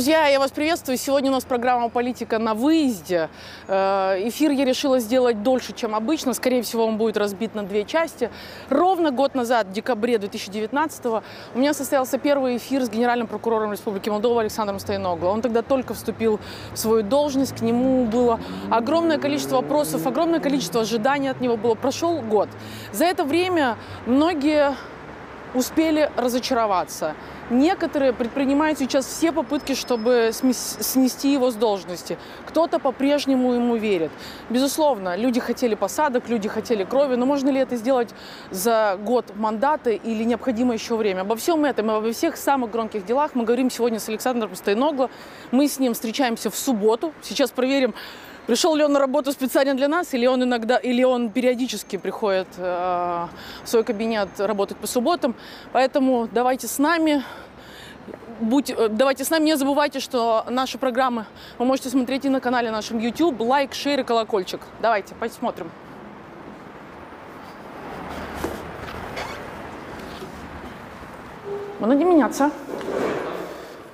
Друзья, я вас приветствую. Сегодня у нас программа «Политика на выезде». Э, Эфир я решила сделать дольше, чем обычно. Скорее всего, он будет разбит на две части. Ровно год назад, в декабре 2019 у меня состоялся первый эфир с генеральным прокурором Республики Молдова Александром Стояногло. Он тогда только вступил в свою должность, к нему было огромное количество вопросов, огромное количество ожиданий от него было. Прошел год. За это время многие успели разочароваться. Некоторые предпринимают сейчас все попытки, чтобы снести его с должности. Кто-то по-прежнему ему верит. Безусловно, люди хотели посадок, люди хотели крови, но можно ли это сделать за год мандата или необходимо еще время? Обо всем этом и обо всех самых громких делах мы говорим сегодня с Александром Стойногло. Мы с ним встречаемся в субботу. Сейчас проверим, Пришел ли он на работу специально для нас, или он иногда, или он периодически приходит э, в свой кабинет работать по субботам. Поэтому давайте с нами. Будь, э, давайте с нами. Не забывайте, что наши программы вы можете смотреть и на канале нашем YouTube. Лайк, шер и колокольчик. Давайте посмотрим.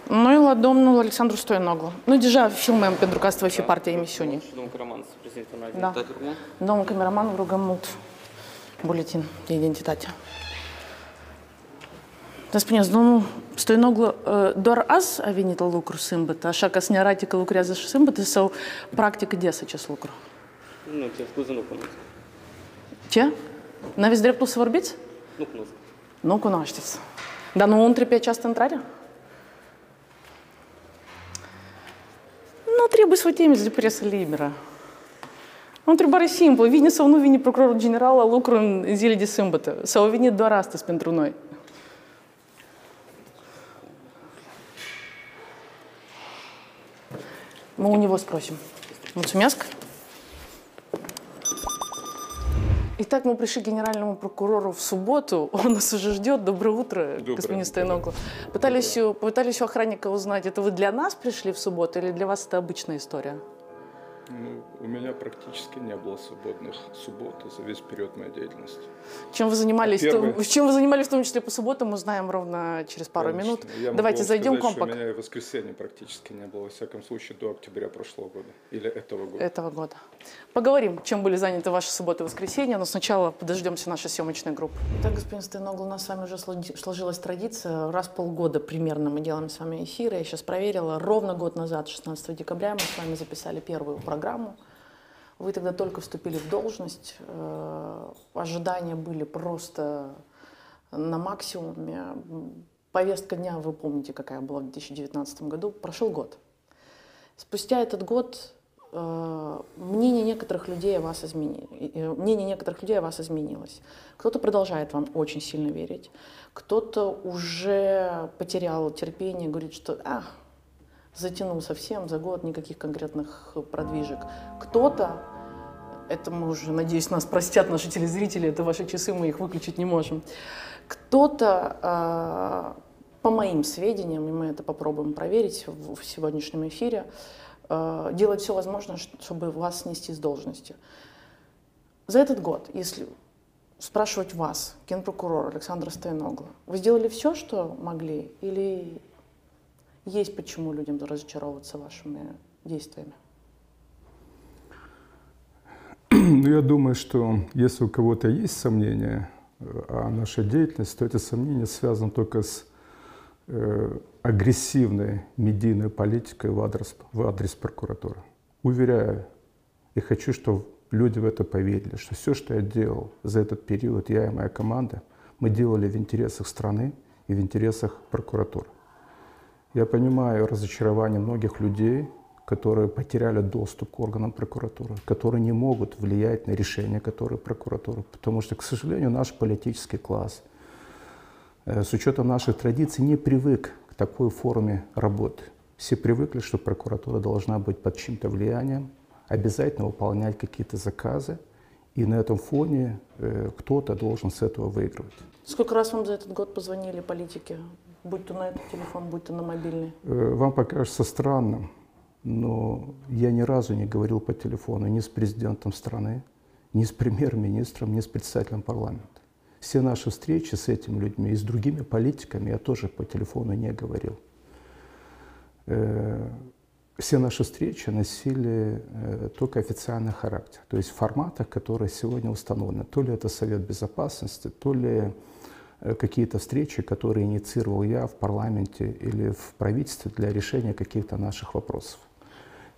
Noi la domnul Alexandru Stoianoglu. Noi deja filmăm pentru că asta va fi partea emisiunii. Domnul Cameraman să prezinte un alt da. Domnul Cameraman, rugăm mult buletin de identitate. Dar spuneți, domnul Stoianoglu, doar azi a venit la lucru sâmbătă, așa că să ne arate că lucrează și sâmbătă sau practică des acest lucru? Nu, ce scuze, nu cunosc. Ce? N-aveți dreptul să vorbiți? Nu cunosc. Nu cunoașteți. Dar nu între pe această intrare? Nu trebuie să temeți de presă liberă. O întrebare simplă. Vine sau nu vine procurorul general la lucru în zile de sâmbătă? Sau a venit doar astăzi pentru noi? Мы у него спросим. Муцумяск? Итак, мы пришли к генеральному прокурору в субботу. Он нас уже ждет. Доброе утро, Доброе господин утро. Стояногло. Пытались, у- пытались у охранника узнать, это вы для нас пришли в субботу или для вас это обычная история? Ну, у меня практически не было свободных суббот за весь период моей деятельности. Чем вы занимались? Первое. то- чем вы занимались в том числе по субботам, узнаем ровно через пару Конечно. минут. Я Давайте зайдем сказать, к вам что пока. У меня и воскресенья практически не было, во всяком случае, до октября прошлого года или этого года. этого года. Поговорим, чем были заняты ваши субботы и воскресенья, но сначала подождемся нашей съемочной группы. Итак, господин Стояногл, у нас с вами уже сло- сложилась традиция. Раз в полгода примерно мы делаем с вами эфиры. Я сейчас проверила. Ровно год назад, 16 декабря, мы с вами записали первую программу. Вы тогда только вступили в должность. Э, Ожидания были просто на максимуме. Повестка дня, вы помните, какая была в 2019 году. Прошел год. Спустя этот год э, мнение некоторых людей о вас измени... э, мнение некоторых людей о вас изменилось. Кто-то продолжает вам очень сильно верить, кто-то уже потерял терпение, говорит, что а, затянул совсем за год никаких конкретных продвижек. Кто-то, это мы уже, надеюсь, нас простят наши телезрители, это ваши часы, мы их выключить не можем. Кто-то, э, по моим сведениям, и мы это попробуем проверить в, сегодняшнем эфире, э, делает все возможное, чтобы вас снести с должности. За этот год, если спрашивать вас, генпрокурор Александра Стояногла, вы сделали все, что могли, или есть почему людям разочаровываться вашими действиями? Ну, я думаю, что если у кого-то есть сомнения э, о нашей деятельности, то это сомнения связаны только с э, агрессивной медийной политикой в адрес, в адрес прокуратуры. Уверяю и хочу, чтобы люди в это поверили, что все, что я делал за этот период, я и моя команда, мы делали в интересах страны и в интересах прокуратуры. Я понимаю разочарование многих людей, которые потеряли доступ к органам прокуратуры, которые не могут влиять на решения, которые прокуратура. Потому что, к сожалению, наш политический класс э, с учетом наших традиций не привык к такой форме работы. Все привыкли, что прокуратура должна быть под чьим-то влиянием, обязательно выполнять какие-то заказы, и на этом фоне э, кто-то должен с этого выигрывать. Сколько раз вам за этот год позвонили политики? Будь то на этот телефон, будь то на мобильный. Э, Вам покажется странным, но я ни разу не говорил по телефону ни с президентом страны, ни с премьер-министром, ни с председателем парламента. Все наши встречи с этими людьми и с другими политиками я тоже по телефону не говорил. э, все наши встречи носили э, только официальный характер, то есть в форматах, которые сегодня установлены. То ли это Совет Безопасности, то ли какие-то встречи, которые инициировал я в парламенте или в правительстве для решения каких-то наших вопросов.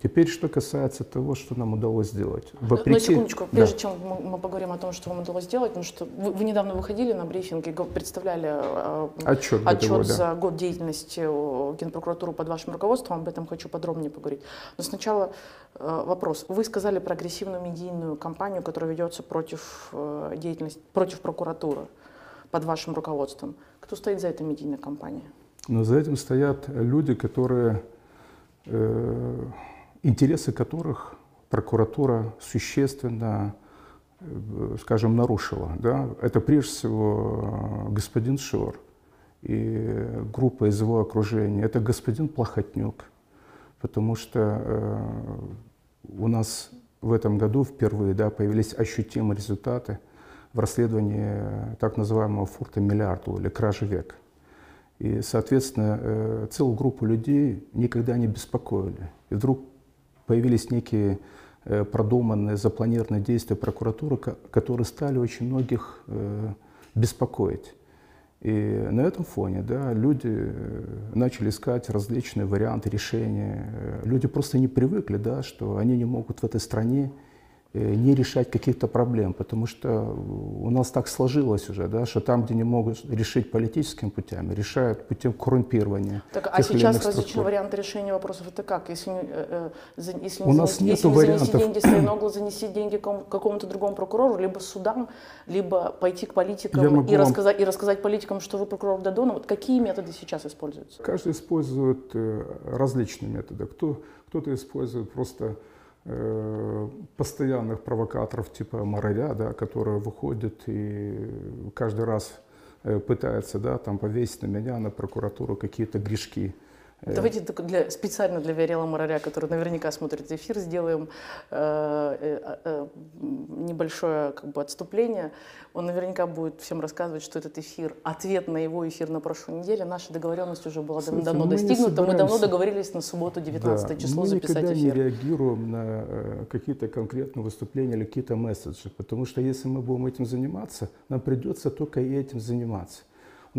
Теперь, что касается того, что нам удалось сделать. Вопреки... На секундочку, прежде да. чем мы, мы поговорим о том, что вам удалось сделать, потому что вы, вы недавно выходили на брифинг и представляли э, отчет, отчет того, за год деятельности Генпрокуратуры под вашим руководством, об этом хочу подробнее поговорить. Но сначала э, вопрос. Вы сказали про агрессивную медийную кампанию, которая ведется против э, деятельности, против прокуратуры под вашим руководством. Кто стоит за этой медийной кампанией? Но за этим стоят люди, которые э, интересы которых прокуратура существенно, э, скажем, нарушила. Да? Это прежде всего э, господин Шор и группа из его окружения. Это господин Плохотнюк, потому что э, у нас в этом году впервые да, появились ощутимые результаты в расследовании так называемого фурта миллиарда или кражи века. И, соответственно, целую группу людей никогда не беспокоили. И вдруг появились некие э, продуманные, запланированные действия прокуратуры, которые стали очень многих э, беспокоить. И на этом фоне да, люди э, начали искать различные варианты решения. Люди просто не привыкли, да, что они не могут в этой стране Э, не решать каких-то проблем, потому что у нас так сложилось уже, да, что там, где не могут решить политическими путями, решают путем коррумпирования. Так, а сейчас различные варианты решения вопросов это как? Если, э, э если у нас занести, нет вариантов. занести деньги Стояноглу, занести деньги какому-то другому прокурору, либо судам, либо пойти к политикам и, рассказать, и рассказать политикам, что вы прокурор Дадона. Вот какие методы сейчас используются? Каждый использует э, различные методы. Кто, кто-то использует просто Э, постоянных провокаторов типа Мораря, да, которые выходят и каждый раз э, пытаются да, там, повесить на меня, на прокуратуру какие-то грешки. Э, Давайте для, специально для Виарела Мораля, который наверняка смотрит эфир, сделаем э, э, э, небольшое как бы, отступление. Он наверняка будет всем рассказывать, что этот эфир, ответ на его эфир на прошлой неделе, наша договоренность уже была Смотрите, давно мы достигнута. Мы давно договорились на субботу 19 да, число записать эфир. Мы никогда не реагируем на э, какие-то конкретные выступления или какие-то месседжи, потому что если мы будем этим заниматься, нам придется только и этим заниматься.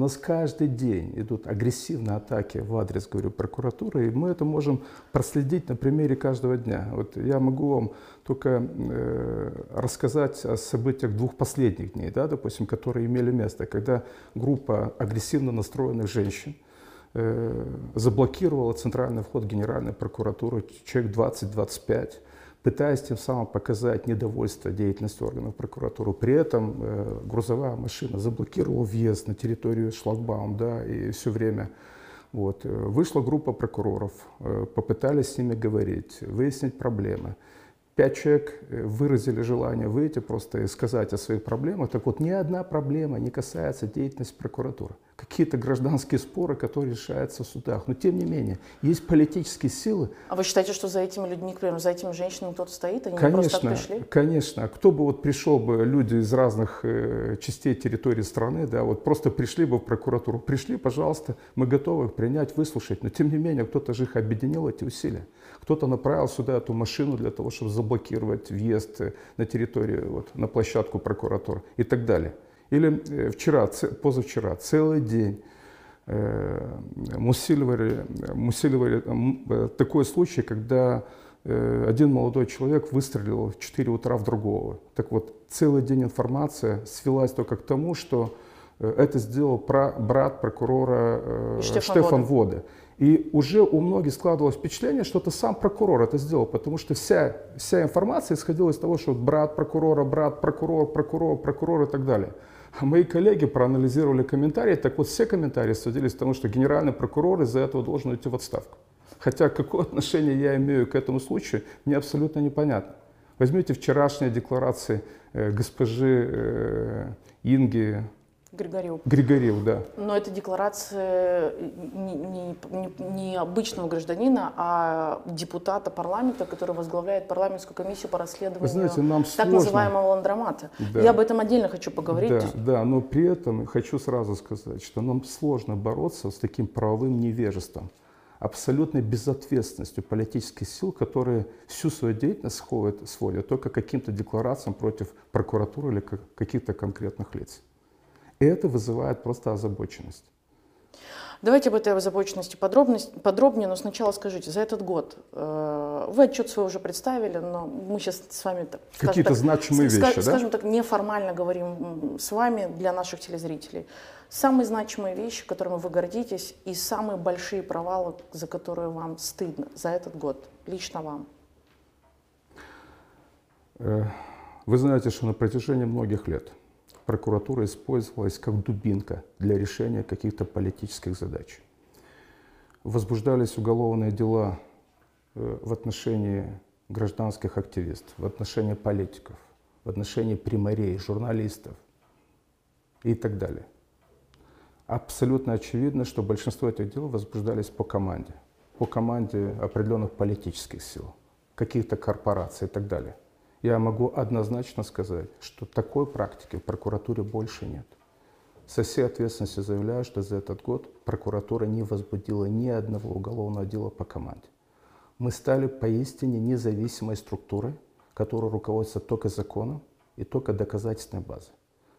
Нас каждый день идут агрессивные атаки в адрес, говорю, прокуратуры, и мы это можем проследить на примере каждого дня. Вот я могу вам только э, рассказать о событиях двух последних дней, да, допустим, которые имели место, когда группа агрессивно настроенных женщин э, заблокировала центральный вход Генеральной прокуратуры, человек 20-25, пытаясь тем самым показать недовольство деятельностью органов прокуратуры. При этом э, грузовая машина заблокировала въезд на территорию шлагбаум, да, и все время вот. Э, вышла группа прокуроров, э, попытались с ними говорить, выяснить проблемы. Пять человек э, выразили желание выйти просто и сказать о своих проблемах. Так вот, ни одна проблема не касается деятельности прокуратуры какие-то гражданские споры, которые решаются в судах. Но тем не менее, есть политические силы. А вы считаете, что за этими людьми, к примеру, за этими женщинами кто-то стоит? Они конечно, просто пришли? Конечно. А кто бы вот пришел бы, люди из разных э, частей территории страны, да, вот просто пришли бы в прокуратуру. Пришли, пожалуйста, мы готовы их принять, выслушать. Но тем не менее, кто-то же их объединил, эти усилия. Кто-то направил сюда эту машину для того, чтобы заблокировать въезд э, на территорию, вот, на площадку прокуратуры и так далее. Или э, вчера, позавчера, целый день э, мы усиливали, мы усиливали э, такой случай, когда один молодой человек выстрелил в 4 утра в другого. Так вот, целый день информация свелась только к тому, что это сделал брат прокурора Штефан, Штефан Воды. И уже у многих складывалось впечатление, что это сам прокурор это сделал, потому что вся, вся информация исходила из того, что брат прокурора, брат прокурор, прокурор, прокурор и так далее. А мои коллеги проанализировали комментарии, так вот все комментарии сводились к тому, что генеральный прокурор из-за этого должен уйти в отставку. Хотя какое отношение я имею к этому случаю, мне абсолютно непонятно. Возьмите вчерашние декларации э, госпожи э, Инги Григорьев. Григорьев, да. Но это декларация не, не, не обычного гражданина, а депутата парламента, который возглавляет парламентскую комиссию по расследованию знаете, нам так сложно. называемого ландромата. Да. Я об этом отдельно хочу поговорить. Да, да, но при этом хочу сразу сказать, что нам сложно бороться с таким правовым невежеством. абсолютной безответственностью политических сил, которые всю свою деятельность сводят, сводят только к каким-то декларациям против прокуратуры или каких-то конкретных лиц. И это вызывает просто озабоченность. Давайте об этой озабоченности подробнее, но сначала скажите, за этот год, э, вы отчет свой уже представили, но мы сейчас с вами... Какие-то значимые вещи, скажем, да? Так, неформально говорим с вами для наших телезрителей. Самые значимые вещи, которыми вы гордитесь, и самые большие провалы, за которые вам стыдно за этот год, лично вам? Э, вы знаете, что на протяжении многих лет прокуратура использовалась как дубинка для решения каких-то политических задач. Возбуждались уголовные дела э, в отношении гражданских активистов, в отношении политиков, в отношении примарей, журналистов и так далее. Абсолютно очевидно, что большинство этих дел возбуждались по команде, по команде определенных политических сил, каких-то корпораций и так далее я могу однозначно сказать, что такой практики в прокуратуре больше нет. Со всей ответственностью заявляю, что за этот год прокуратура не возбудила ни одного уголовного дела по команде. Мы стали поистине независимой структурой, которая руководится только законом и только доказательственной базой.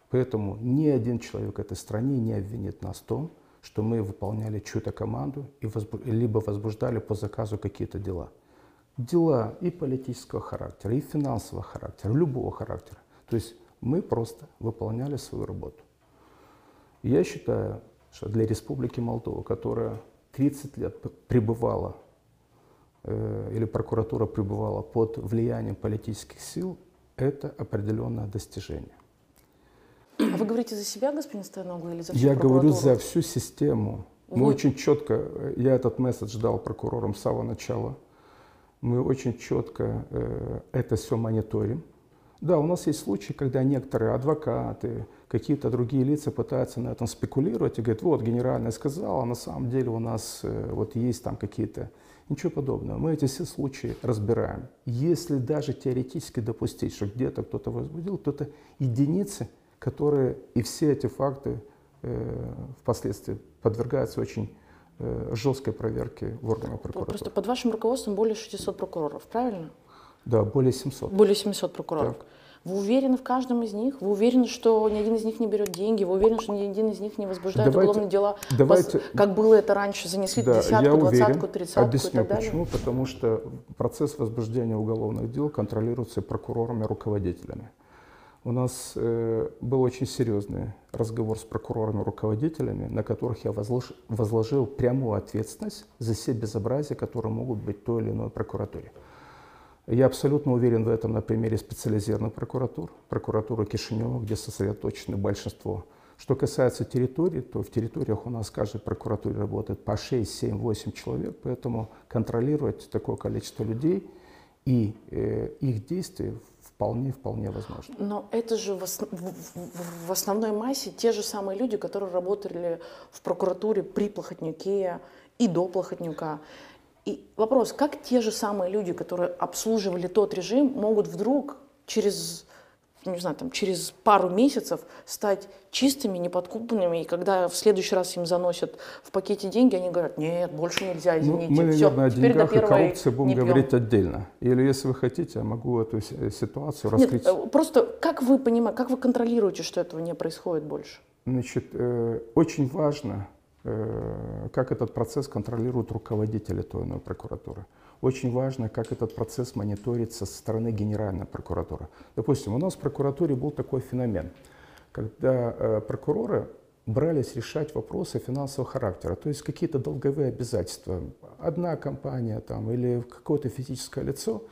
Поэтому ни один человек этой стране не обвинит нас в том, что мы выполняли чью-то команду и возбу... либо возбуждали по заказу какие-то дела дела и политического характера, и финансового характера, любого характера. То есть мы просто выполняли свою работу. Я считаю, что для Республики Молдова, которая 30 лет пребывала, э, или прокуратура пребывала под влиянием политических сил, это определенное достижение. А вы говорите за себя, господин Стояногл, или за всю Я говорю за всю систему. Мы вы... очень четко, э, я этот месседж дал прокурорам с самого начала – мы очень четко э, это все мониторим. Да, у нас есть случаи, когда некоторые адвокаты, какие-то другие лица пытаются на этом спекулировать и говорят, вот, генеральная сказала, а на самом деле у нас э, вот есть там какие-то... Ничего подобного. Мы эти все случаи разбираем. Если даже теоретически допустить, что где-то кто-то возбудил, то это единицы, которые и все эти факты э, впоследствии подвергаются очень жесткой проверки в органах прокуратуры. Просто под вашим руководством более 600 прокуроров, правильно? Да, более 700. Более 700 прокуроров. Так. Вы уверены в каждом из них? Вы уверены, что ни один из них не берет деньги? Вы уверены, что ни один из них не возбуждает давайте, уголовные дела? Давайте, как было это раньше? Занесли да, десятку, двадцатку, тридцатку Объясню, и так далее? почему. Потому что процесс возбуждения уголовных дел контролируется прокурорами, руководителями. У нас э, был очень серьезный разговор с прокурорами, руководителями, на которых я возложил, возложил прямую ответственность за все безобразия, которые могут быть в той или иной прокуратуре. Я абсолютно уверен в этом на примере специализированных прокуратур, прокуратуры Кишинева, где сосредоточено большинство. Что касается территории, то в территориях у нас в каждой прокуратуре работает по 6, 7, 8 человек, поэтому контролировать такое количество людей и э, их действия вполне, вполне возможно. Но это же в, основ... в основной массе те же самые люди, которые работали в прокуратуре при Плохотнюке и до Плохотнюка. И вопрос, как те же самые люди, которые обслуживали тот режим, могут вдруг через не знаю, там, через пару месяцев стать чистыми, неподкупленными, и когда в следующий раз им заносят в пакете деньги, они говорят, нет, больше нельзя, ну, извините. Ну, мы, наверное, Все, о деньгах и коррупции будем говорить отдельно. Или, если вы хотите, я могу эту ситуацию раскрыть. Нет, э, просто как вы понимаете, как вы контролируете, что этого не происходит больше? Значит, э, очень важно, э, как этот процесс контролируют руководители той или иной прокуратуры. Очень важно, как этот процесс мониторится со стороны Генеральной прокуратуры. Допустим, у нас в прокуратуре был такой феномен, когда э, прокуроры брались решать вопросы финансового характера, то есть какие-то долговые обязательства. Одна компания там, или какое-то физическое лицо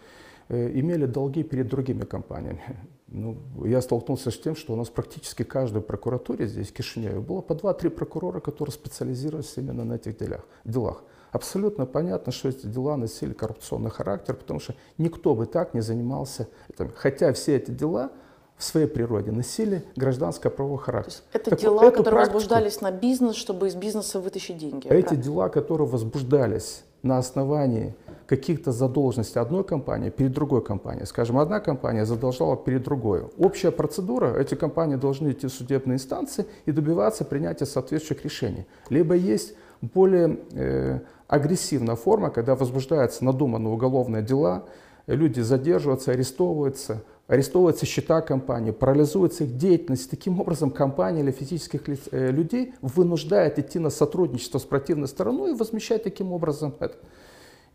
э, имели долги перед другими компаниями. Ну, я столкнулся с тем, что у нас практически каждой прокуратуре здесь, в Кишиневе, было по 2-3 прокурора, которые специализировались именно на этих делах. делах абсолютно понятно, что эти дела носили коррупционный характер, потому что никто бы так не занимался этим. Хотя все эти дела в своей природе носили гражданско-правовой характер. То есть это так дела, вот, которые практику, возбуждались на бизнес, чтобы из бизнеса вытащить деньги. Эти правильно? дела, которые возбуждались на основании каких-то задолженностей одной компании перед другой компанией. Скажем, одна компания задолжала перед другой. Общая процедура, эти компании должны идти в судебные инстанции и добиваться принятия соответствующих решений. Либо есть более э, агрессивная форма, когда возбуждаются надуманные уголовные дела, люди задерживаются, арестовываются, арестовываются счета компании, парализуется их деятельность. Таким образом, компания или физических лиц, э, людей вынуждает идти на сотрудничество с противной стороной и возмещать таким образом это.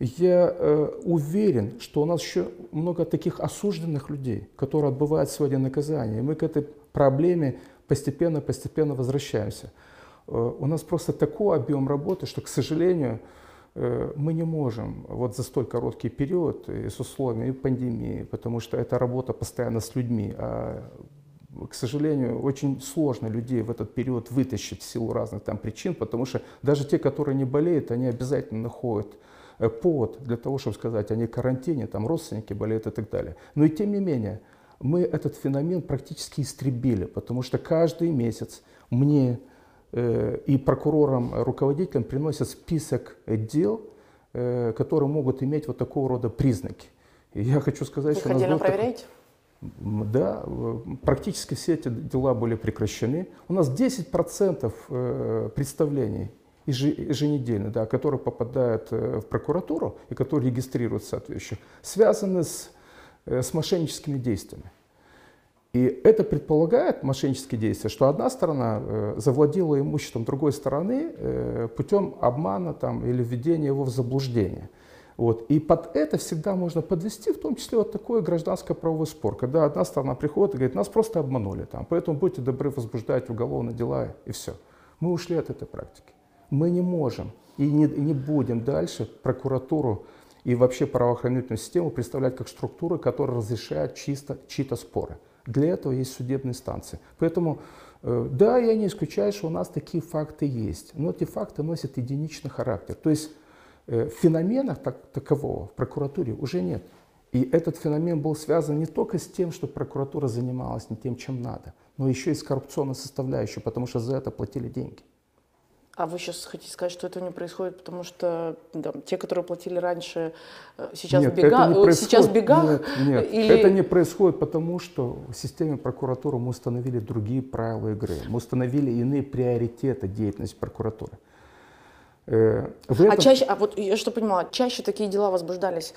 Я э, уверен, что у нас еще много таких осужденных людей, которые отбывают сегодня наказание. И мы к этой проблеме постепенно-постепенно возвращаемся. Э, у нас просто такой объем работы, что, к сожалению, э, мы не можем вот за столь короткий период и с условиями пандемии, потому что это работа постоянно с людьми. А, к сожалению, очень сложно людей в этот период вытащить в силу разных там причин, потому что даже те, которые не болеют, они обязательно находят Э, повод для того, чтобы сказать, они карантине, там родственники болеют и так далее. Но и тем не менее, мы этот феномен практически истребили, потому что каждый месяц мне и прокурорам, руководителям приносят список дел, э, которые могут иметь вот такого рода признаки. И я хочу сказать, Вы что... Вы отдельно проверяете? Такой... Да, э, практически все эти дела были прекращены. У нас 10% э, представлений еженедельно, да, которые попадают э, в прокуратуру и которые регистрируют соответствующих, связаны с, э, с мошенническими действиями. И это предполагает, мошеннические действия, что одна сторона э, завладела имуществом другой стороны э, путем обмана там, или введения его в заблуждение. Вот. И под это всегда можно подвести, в том числе вот такой гражданско-правовой спор, когда одна сторона приходит и говорит, нас просто обманули, там, поэтому будьте добры возбуждать уголовные дела и все. Мы ушли от этой практики. Мы не можем и не, не будем дальше прокуратуру и вообще правоохранительную систему представлять как структуры, которые разрешают чисто чьи-то споры. Для этого есть судебные инстанции. Поэтому, э, да, я не исключаю, что у нас такие факты есть, но эти факты носят единичный характер. То есть э, феномена так, такового в прокуратуре уже нет. И этот феномен был связан не только с тем, что прокуратура занималась не тем, чем надо, но еще и с коррупционной составляющей, потому что за это платили деньги. А вы сейчас хотите сказать, что этого не происходит, потому что да, те, которые платили раньше, э, сейчас нет, бега, это не э, сейчас бегах? Нет, нет. Или... это не происходит потому, что в системе прокуратуры мы установили другие правила игры, мы установили иные приоритеты деятельности прокуратуры. Э, а этом... А чаще, а вот я что понимаю, чаще такие дела возбуждались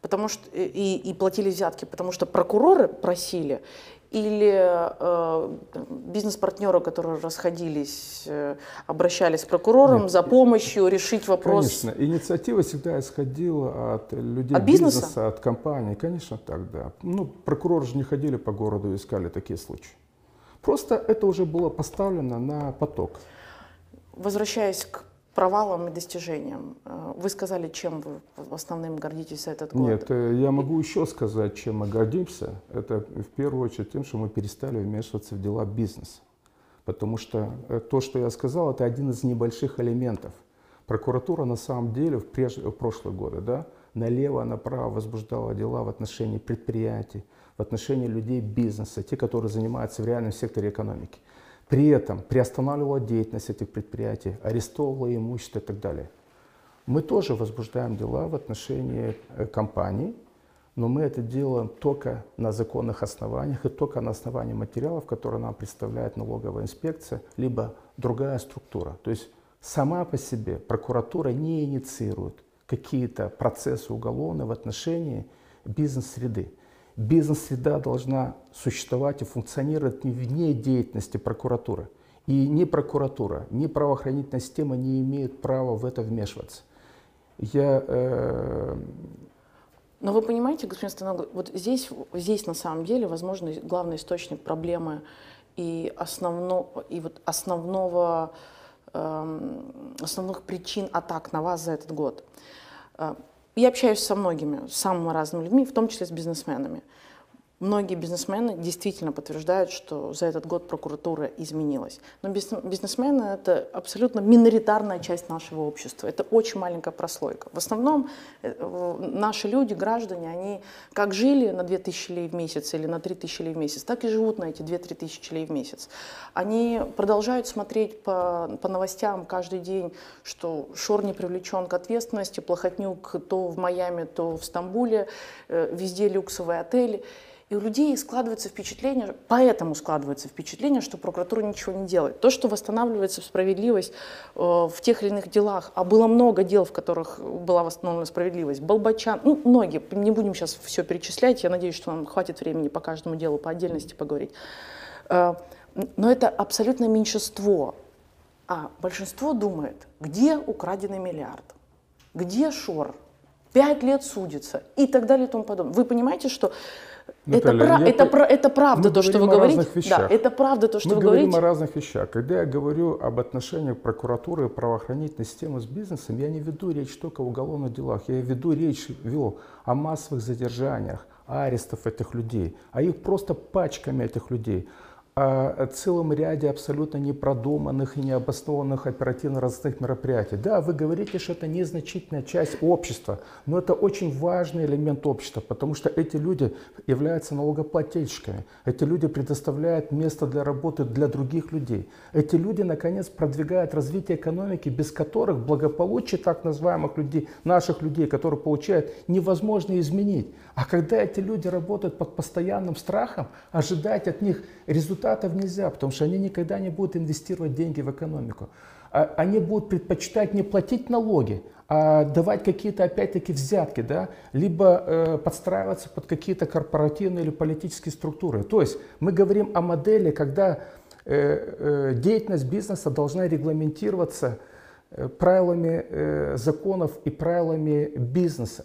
потому что и, и платили взятки, потому что прокуроры просили, или э, бизнес-партнеры, которые расходились, э, обращались к прокурорам Нет, за помощью решить вопрос? Конечно, инициатива всегда исходила от людей от бизнеса? бизнеса, от компаний. Конечно, так, да. Ну, прокуроры же не ходили по городу и искали такие случаи. Просто это уже было поставлено на поток. Возвращаясь к провалом и достижением. Э, вы сказали, чем вы основным гордитесь за этот год? Нет, э, я могу еще сказать, чем мы гордимся. Это в первую очередь тем, что мы перестали вмешиваться в дела бизнеса. Потому что э, то, что я сказал, это один из небольших элементов. Прокуратура на самом деле в, преж... в прошлые годы да, налево-направо возбуждала дела в отношении предприятий, в отношении людей бизнеса, те, которые занимаются в реальном секторе экономики при этом приостанавливала деятельность этих предприятий, арестовывала имущество и так далее. Мы тоже возбуждаем дела в отношении э, компаний, но мы это делаем только на законных основаниях и только на основании материалов, которые нам представляет налоговая инспекция, либо другая структура. То есть сама по себе прокуратура не инициирует какие-то процессы уголовные в отношении бизнес-среды бизнес-среда должна существовать и функционировать не вне деятельности прокуратуры. И ни прокуратура, ни правоохранительная система не имеют права в это вмешиваться. Я, э... Но вы понимаете, господин Станогов, вот здесь, здесь на самом деле, возможно, главный источник проблемы и, основно, и вот основного, э, основных причин атак на вас за этот год. Я общаюсь со многими, с самыми разными людьми, в том числе с бизнесменами. Многие бизнесмены действительно подтверждают, что за этот год прокуратура изменилась. Но бизнесмены — это абсолютно миноритарная часть нашего общества. Это очень маленькая прослойка. В основном э, наши люди, граждане, они как жили на 2000 лей в месяц или на 3000 лей в месяц, так и живут на эти 2-3 тысячи лей в месяц. Они продолжают смотреть по, по новостям каждый день, что Шор не привлечен к ответственности, Плохотнюк то в Майами, то в Стамбуле, э, везде люксовые отели. И у людей складывается впечатление, поэтому складывается впечатление, что прокуратура ничего не делает. То, что восстанавливается справедливость э, в тех или иных делах, а было много дел, в которых была восстановлена справедливость, Болбачан, ну, многие, не будем сейчас все перечислять, я надеюсь, что нам хватит времени по каждому делу по отдельности поговорить. Э, но это абсолютно меньшинство. А большинство думает, где украденный миллиард, где Шор, пять лет судится и так далее и тому подобное. Вы понимаете, что Наталья, это, я это, про- это правда Мы то, что вы говорим говорите. Да, это правда то, что Мы вы говорим говорите. о разных вещах. Когда я говорю об отношениях прокуратуры и правоохранительной системы с бизнесом, я не веду речь только о уголовных делах. Я веду речь вел о массовых задержаниях, арестов этих людей, а их просто пачками этих людей о целом ряде абсолютно непродуманных и необоснованных оперативно-розыскных мероприятий. Да, вы говорите, что это незначительная часть общества, но это очень важный элемент общества, потому что эти люди являются налогоплательщиками. Эти люди предоставляют место для работы для других людей. Эти люди, наконец, продвигают развитие экономики, без которых благополучие так называемых людей, наших людей, которые получают, невозможно изменить. А когда эти люди работают под постоянным страхом, ожидать от них результатов нельзя, потому что они никогда не будут инвестировать деньги в экономику. А Они будут предпочитать не платить налоги, а давать какие-то опять-таки взятки, да, либо э, подстраиваться под какие-то корпоративные или политические структуры. То есть мы говорим о модели, когда э, э, деятельность бизнеса должна регламентироваться э, правилами э, законов и правилами бизнеса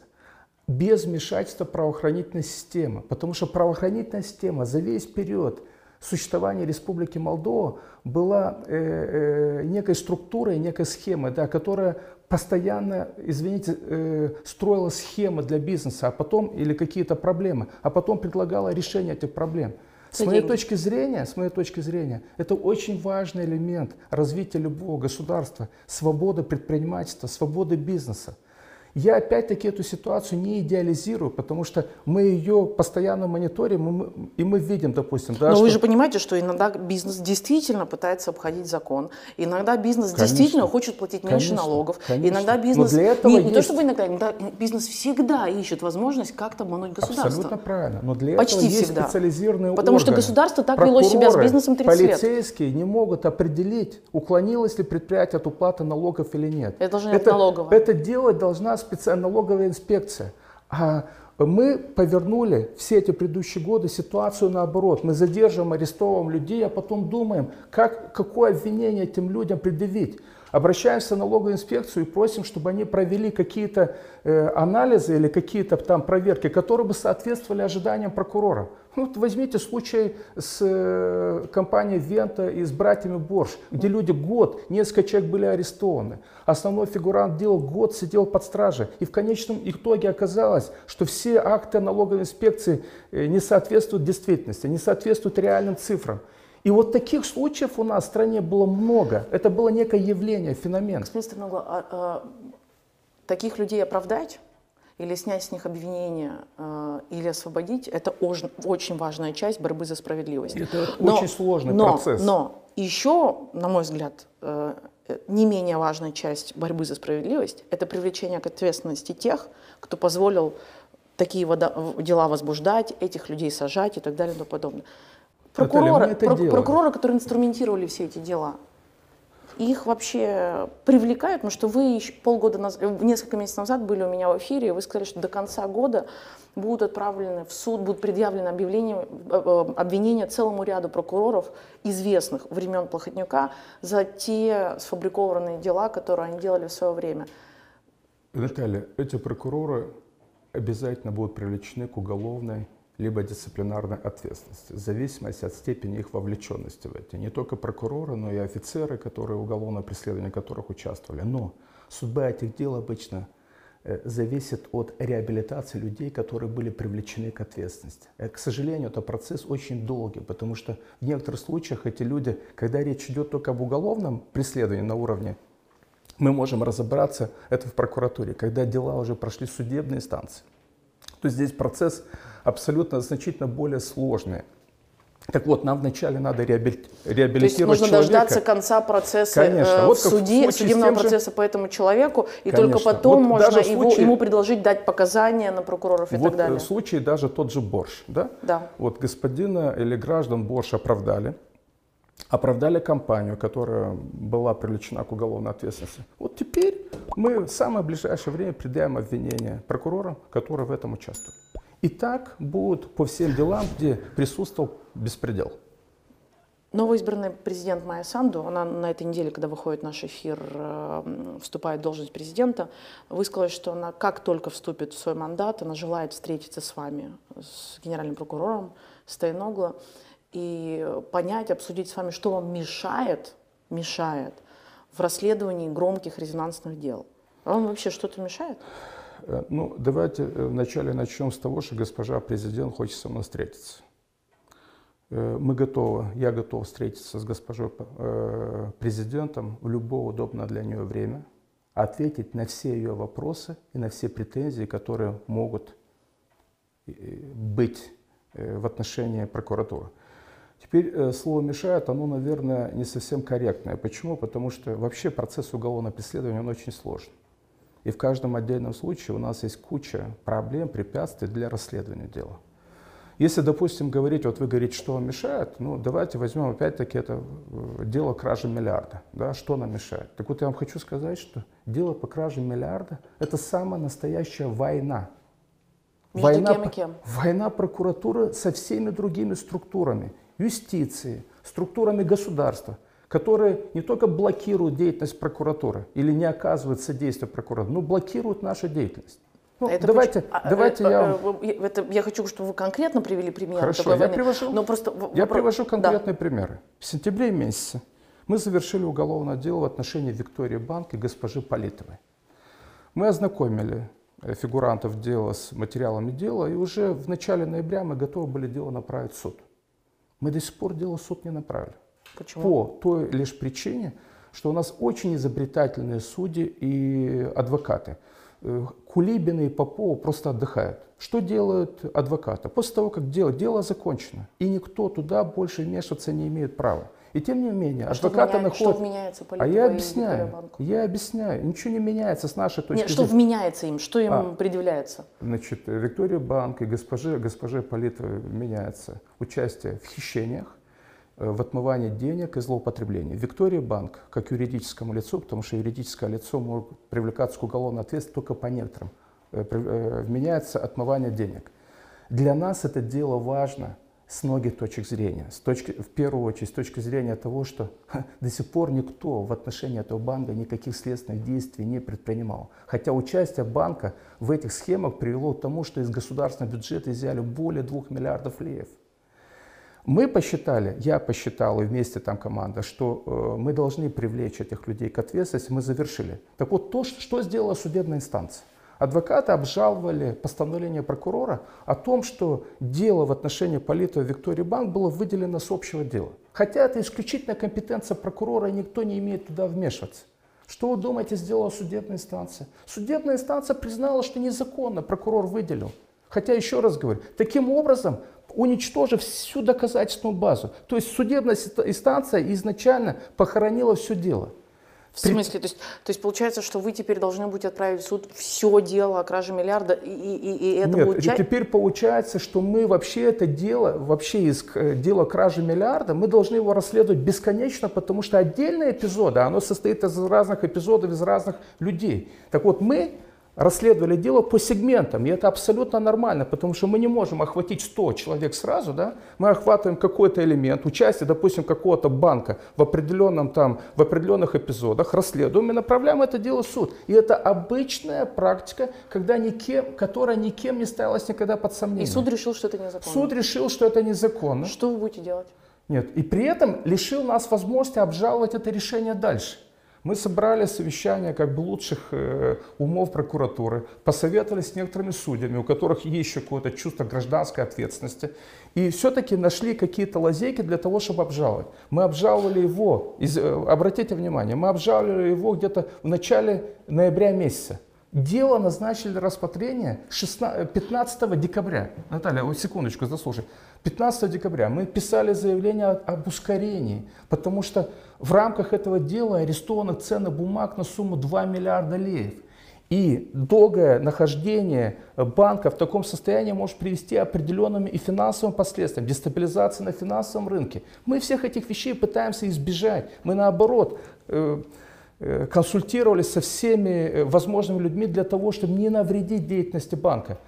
без вмешательства правоохранительной системы. Потому что правоохранительная система за весь период существования Республики Молдова была э, э, некой структурой, некой схемой, да, которая постоянно, извините, э, строила схемы для бизнеса, а потом, или какие-то проблемы, а потом предлагала решение этих проблем. С моей точки зрения, с моей точки зрения, это очень важный элемент развития любого государства, свободы предпринимательства, свободы бизнеса. Я опять-таки эту ситуацию не идеализирую, потому что мы ее постоянно мониторим, и мы, и мы видим, допустим, да, Но вы что- же понимаете, что иногда бизнес действительно пытается обходить закон. Иногда бизнес Конечно. действительно хочет платить меньше Конечно, налогов. конечно. Иногда Но бизнес... для этого не, не то есть- чтобы иногда, иногда бизнес всегда ищет возможность как-то обмануть государство. Абсолютно правильно. Но для Почти этого есть всегда. специализированные Потому что органы. государство так вело себя с бизнесом 30 лет. полицейские не могут определить, уклонилось ли предприятие от уплаты налогов или нет. Это должна быть налоговая. Это делать должна специальная инспекция. А мы повернули все эти предыдущие годы ситуацию наоборот. Мы задерживаем, арестовываем людей, а потом думаем, как, какое обвинение этим людям предъявить. Обращаемся в налоговую инспекцию и просим, чтобы они провели какие-то э, анализы или какие-то там проверки, которые бы соответствовали ожиданиям прокурора. Ну, вот возьмите случай с э, компанией Вента и с братьями Борш, где люди год, несколько человек были арестованы. Основной фигурант дела год сидел под стражей. И в конечном итоге оказалось, что все акты налоговой инспекции э, не соответствуют действительности, не соответствуют реальным цифрам. И вот таких случаев у нас в стране было много. Это было некое явление, феномен. Господин Стерногла, а, а, таких людей оправдать или снять с них обвинения, а, или освободить, это очень важная часть борьбы за справедливость. Это очень сложный но, процесс. Но еще, на мой взгляд, э, э, не менее важная часть борьбы за справедливость – это привлечение к ответственности тех, кто позволил такие дела возбуждать, этих людей сажать и так далее и тому подобное. Наталья, Прокуроры, прок- делаем. прокуроры, которые инструментировали все эти дела, их вообще привлекают, потому что вы полгода назад, несколько месяцев назад были у меня в эфире, и вы сказали, что до конца года будут отправлены в суд, будут предъявлены объявления, э, э, обвинения целому ряду прокуроров, известных времен Плохотнюка, за те сфабрикованные дела, которые они делали в свое время. Наталья, эти прокуроры обязательно будут привлечены к уголовной либо дисциплинарной ответственности, в зависимости от степени их вовлеченности в это. Не только прокуроры, но и офицеры, которые в уголовном преследовании которых участвовали. Но судьба этих дел обычно э, зависит от реабилитации людей, которые были привлечены к ответственности. Э, К сожалению, это процесс очень долгий, потому что в некоторых случаях эти люди, когда речь идет только об уголовном преследовании на уровне мы можем разобраться это в прокуратуре, когда дела уже прошли судебные инстанции. То есть здесь процесс абсолютно значительно более сложный. Так вот, нам вначале надо реабили- То есть реабилитировать нужно человека. дождаться конца процесса Конечно. э, Вот в в суде, с судебного же- процесса по этому человеку, и Конечно. только потом Вот можно в его, случае- ему предложить дать показания на прокуроров и вот так далее. э, в случае даже тот же Борш, да? Да. Вот господина или граждан Борш оправдали, оправдали компанию, которая была привлечена к уголовной ответственности. Вот теперь мы в самое ближайшее время предъявим обвинение прокурорам, которые в этом участвовали. И так будут по всем делам, где присутствовал беспредел. Новоизбранный президент Майя Санду, она на этой неделе, когда выходит наш эфир, э, вступает в должность президента, высказалась, что она как только вступит в свой мандат, она желает встретиться с вами, с генеральным прокурором, с Тайногло, и понять, обсудить с вами, что вам мешает, мешает в расследовании громких резонансных дел. Вам вообще что-то мешает? Э, Ну, давайте э, вначале начнем с того, что госпожа президент хочет со мной встретиться. Э, Мы готовы, я готов встретиться с госпожой президентом в любое удобное для нее время, ответить на все ее вопросы и на все претензии, которые могут быть в отношении прокуратуры. Теперь слово «мешает», оно, наверное, не совсем корректное. Почему? Потому что вообще процесс уголовного преследования, он очень сложный. И в каждом отдельном случае у нас есть куча проблем, препятствий для расследования дела. Если, допустим, говорить, вот вы говорите, что вам мешает, ну давайте возьмем опять-таки это э, дело кражи миллиарда. Да, что нам мешает? Так вот я вам хочу сказать, что дело по краже миллиарда – это самая настоящая война. Между кем и кем? Война прокуратуры со всеми другими структурами, юстиции, структурами государства, которые не только блокируют деятельность прокуратуры или не оказывают содействия прокуратуры, но блокируют нашу деятельность. Ну, Это давайте, поч- а, давайте э, я это я хочу, чтобы вы конкретно привели пример Хорошо, я войны. привожу. Но просто Я привожу Да. конкретные примеры. В сентябре месяце мы завершили уголовное дело в отношении Виктории Банк и госпожи Политовой. Мы ознакомили э, фигурантов дела с материалами дела, и уже в начале ноября мы готовы были дело направить в суд. Мы до сих пор дело в суд не направили. Почему? По той лишь причине, что у нас очень изобретательные судьи и адвокаты. Э, Кулибины и Попова просто отдыхают. Что делают адвокаты? После того, как дело, дело закончено, и никто туда больше вмешиваться не имеет права. И тем не менее, А что, адвокаты вменяет- что находят... вменяется А я объясняю, я объясняю, ничего не меняется с нашей точки Нет, что зрения. вменяется им, что им А. предъявляется? Значит, Виктория Банк и госпоже, госпоже Политовой меняется участие в хищениях, в отмывании денег и злоупотреблении. Виктория Банк, как юридическому лицу, потому что юридическое лицо может привлекаться к уголовной ответственности только по некоторым, э, при- э, вменяется отмывание денег. Для нас это дело важно с многих точек зрения. С точки, в первую очередь, с точки зрения того, что до сих пор никто в отношении этого банка никаких следственных действий не предпринимал. Хотя участие банка в этих схемах привело к тому, что из государственного бюджета изъяли более 2 миллиардов леев. Мы посчитали, я посчитал и вместе там команда, что э, мы должны привлечь этих людей к ответственности, мы завершили. Так вот, то, что, сделала судебная инстанция? Адвокаты обжаловали постановление прокурора о том, что дело в отношении Политова Виктории Банк было выделено с общего дела. Хотя это исключительная компетенция прокурора, и никто не имеет туда вмешиваться. Что вы думаете, сделала судебная инстанция? Судебная инстанция признала, что незаконно прокурор выделил. Хотя, еще раз говорю, таким образом, уничтожив всю доказательственную базу. То есть судебная инстанция изначально похоронила все дело. В смысле? То есть, то есть получается, что вы теперь должны будете отправить в суд все дело о краже миллиарда, и, и, и- это Нет, часть... теперь получается, что мы вообще это дело, вообще из э, дела кражи миллиарда, мы должны его расследовать бесконечно, потому что отдельные эпизоды, оно состоит из разных эпизодов, из разных людей. Так вот, мы расследовали дело по сегментам, и это абсолютно нормально, потому что мы не можем охватить 100 человек сразу, да? мы охватываем какой-то элемент, участие, допустим, какого-то банка в, определенном, там, в определенных эпизодах, расследуем и направляем это дело в суд. И это обычная практика, когда никем, которая никем не ставилась никогда под сомнение. И суд решил, что это незаконно. Суд решил, что это незаконно. Что вы будете делать? Нет. И при этом лишил нас возможности обжаловать это решение дальше. Мы собрали совещание как бы лучших э, умов прокуратуры, посоветовались с некоторыми судьями, у которых есть еще какое-то чувство гражданской ответственности, и все-таки нашли какие-то лазейки для того, чтобы обжаловать. Мы обжаловали его, из- э, обратите внимание, мы обжаловали его где-то в начале ноября месяца. Дело назначили для рассмотрения 16, 15 декабря. Наталья, вот секундочку, заслушай. 15 декабря мы писали заявление об ускорении, потому что в рамках этого дела арестованы цены бумаг на сумму 2 миллиарда леев. И долгое нахождение банка в таком состоянии может привести определенными и финансовым последствиям, дестабилизации на финансовом рынке. Мы всех этих вещей пытаемся избежать. Мы наоборот э, консультировались со всеми э, возможными людьми для того, чтобы не навредить деятельности банка.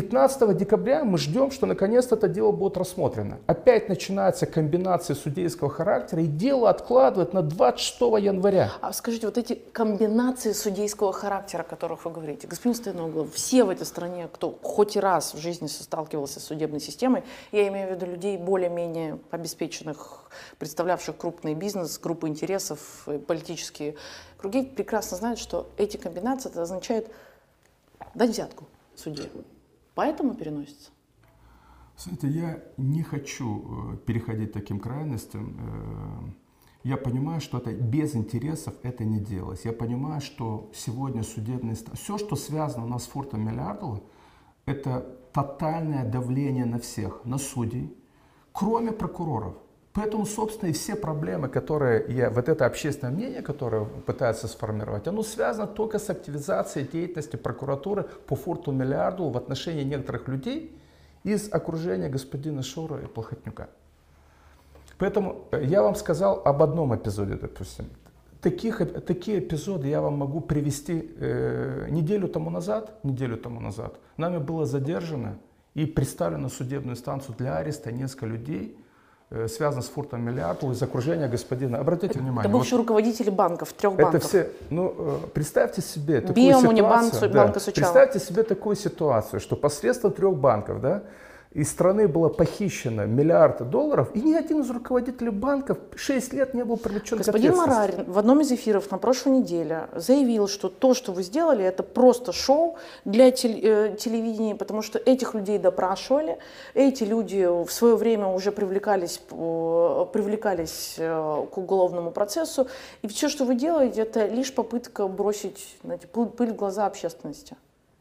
15 декабря мы ждем, что наконец-то это дело будет рассмотрено. Опять начинается комбинация судейского характера, и дело откладывают на 26 января. А скажите, вот эти комбинации судейского характера, о которых вы говорите, господин Стояноглов, все в этой стране, кто хоть раз в жизни сталкивался с судебной системой, я имею в виду людей более-менее обеспеченных, представлявших крупный бизнес, группы интересов, политические круги, прекрасно знают, что эти комбинации это означает дать взятку судье. Поэтому переносится? Знаете, я не хочу э, переходить таким крайностям. Э, я понимаю, что это без интересов это не делалось. Я понимаю, что сегодня судебные... Все, что связано у нас с фортом Миллиардова, это тотальное давление на всех, на судей, кроме прокуроров. Поэтому, собственно, и все проблемы, которые я, вот это общественное мнение, которое пытается сформировать, оно связано только с активизацией деятельности прокуратуры по форту миллиарду в отношении некоторых людей из окружения господина Шура и Плохотнюка. Поэтому э, я вам сказал об одном эпизоде, допустим. Таких, такие эпизоды я вам могу привести э, неделю тому назад, неделю тому назад. Нами было задержано и представлено судебную инстанцию для ареста несколько людей, связан с фуртом миллиарду из окружения господина. Обратите это, внимание. Это бывшие вот, руководители банков, трех это банков. все, ну, э, представьте себе такую Биом, ситуацию. да, банка представьте себе такую ситуацию, что посредством трех банков, да, из страны было похищено миллиард долларов, и ни один из руководителей банков 6 лет не был привлечен Господин к Марарин в одном из эфиров на прошлой неделе заявил, что то, что вы сделали, это просто шоу для э, телевидения, потому что этих людей допрашивали, эти люди в свое время уже привлекались, привлекались э, к уголовному процессу, и все, что вы делаете, это лишь попытка бросить знаете, пыль в глаза общественности.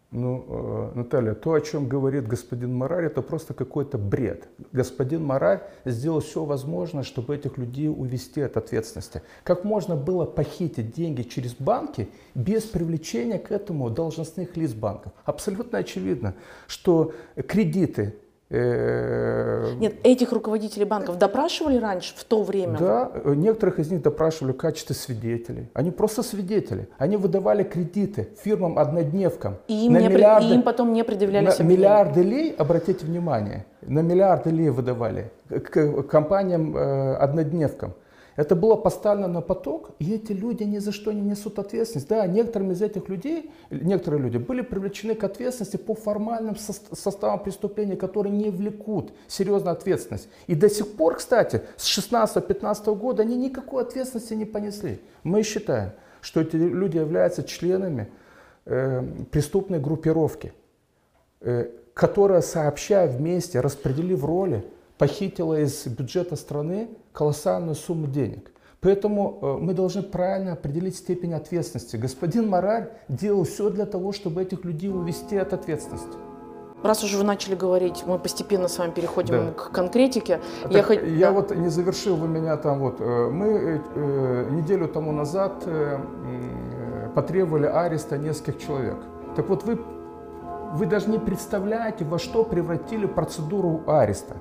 Ну, э, Наталья, то, о чем говорит господин Марарь, это просто какой-то бред. Господин Марарь сделал все возможное, чтобы этих людей увести от ответственности. Как можно было похитить деньги через банки без привлечения к этому должностных лиц банков? Абсолютно очевидно, что кредиты Нет, этих руководителей банков допрашивали раньше, в то время? Да, некоторых из них допрашивали в качестве свидетелей. Они просто свидетели. Они выдавали кредиты фирмам-однодневкам. И им, на не, миллиарды, и им потом не предъявлялись на Миллиарды лей, обратите внимание, на миллиарды лей выдавали к компаниям-однодневкам. Это было поставлено на поток, и эти люди ни за что не несут ответственность. Да, некоторым из этих людей, некоторые люди были привлечены к ответственности по формальным составам преступления, которые не влекут серьезную ответственность. И до сих пор, кстати, с 16-15 года они никакой ответственности не понесли. Мы считаем, что эти люди являются членами э, преступной группировки, э, которая, сообща вместе, распределив роли, похитила из бюджета страны колоссальную сумму денег. Поэтому э, мы должны правильно определить степень ответственности. Господин Мораль делал все для того, чтобы этих людей увести от ответственности. Раз уже вы начали говорить, мы постепенно с вами переходим да. к конкретике. Так я хот... я да. вот не завершил, вы меня там вот. Э, мы э, неделю тому назад потребовали ареста нескольких человек. Так вот вы, вы даже не представляете, во что превратили процедуру ареста.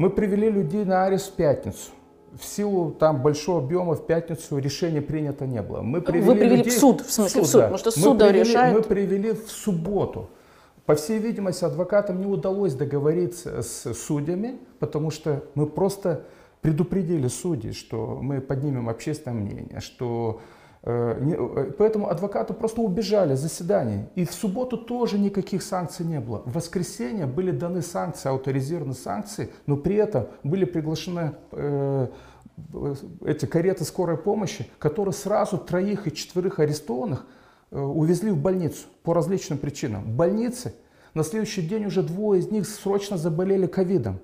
Мы привели людей на арест в пятницу. В силу там большого объема в пятницу решения принято не было. Мы привели Вы привели людей... в суд, в смысле в суд, в суд да. потому что суд привели, решает. Мы привели в субботу. По всей видимости, адвокатам не удалось договориться с судьями, потому что мы просто предупредили судей, что мы поднимем общественное мнение, что поэтому адвокаты просто убежали с заседаний. И в субботу тоже никаких санкций не было. В воскресенье были даны санкции, авторизированы санкции, но при этом были приглашены э, эти кареты скорой помощи, которые сразу троих и четверых арестованных увезли в больницу по различным причинам. В больнице на следующий день уже двое из них срочно заболели ковидом.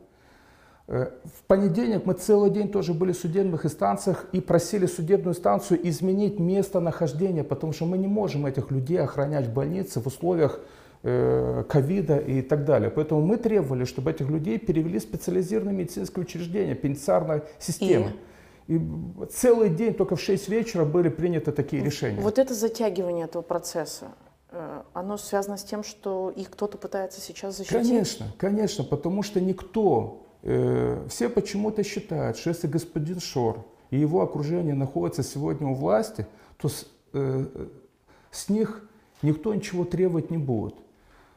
Э, в понедельник мы целый день тоже были в судебных инстанциях и просили судебную инстанцию изменить местонахождение, потому что мы не можем этих людей охранять в больнице в условиях э, ковида и так далее. Поэтому мы требовали, чтобы этих людей перевели в специализированные медицинские учреждения, пенитенциарной системы. И? и целый день, только в 6 вечера были приняты такие решения. Вот это затягивание этого процесса, э, оно связано с тем, что их кто-то пытается сейчас защитить? Конечно, конечно, потому что никто все почему-то считают, что если господин Шор и его окружение находятся сегодня у власти, то с, э, с них никто ничего требовать не будет.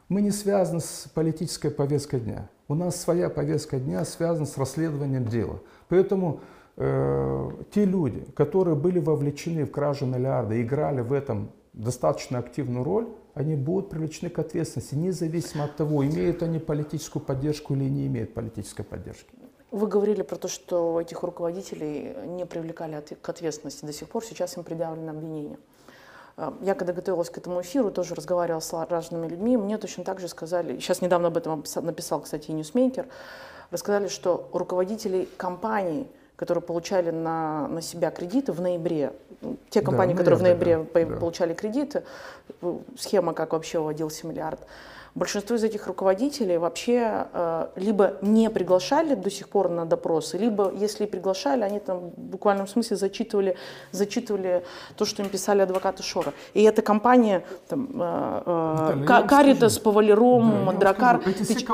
Мы не связаны с политической повесткой дня. У нас своя повестка дня связана с расследованием дела. Поэтому э, те люди, которые были вовлечены в кражу миллиарда, играли в этом достаточно активную роль, они будут привлечены к ответственности, независимо от того, имеют они политическую поддержку или не имеют политической поддержки. Вы говорили про то, что этих руководителей не привлекали к ответственности до сих пор, сейчас им предъявлено обвинение. А, я когда готовилась к этому эфиру, тоже разговаривала с разными людьми, мне точно так же сказали, сейчас недавно об этом написал, кстати, и Ньюсмейкер, рассказали, что руководитель компаний, которые получали на, на себя кредиты в ноябре, те компании, да, которые в ноябре да, получали кредиты, схема, как вообще выводился миллиард, большинство из этих руководителей вообще э, либо не приглашали до сих пор на допросы, либо, если приглашали, они там в буквальном смысле зачитывали, зачитывали то, что им писали адвокаты Шора. И эта компания, там, э, э, Каритас, Павалером, да, Мандракар,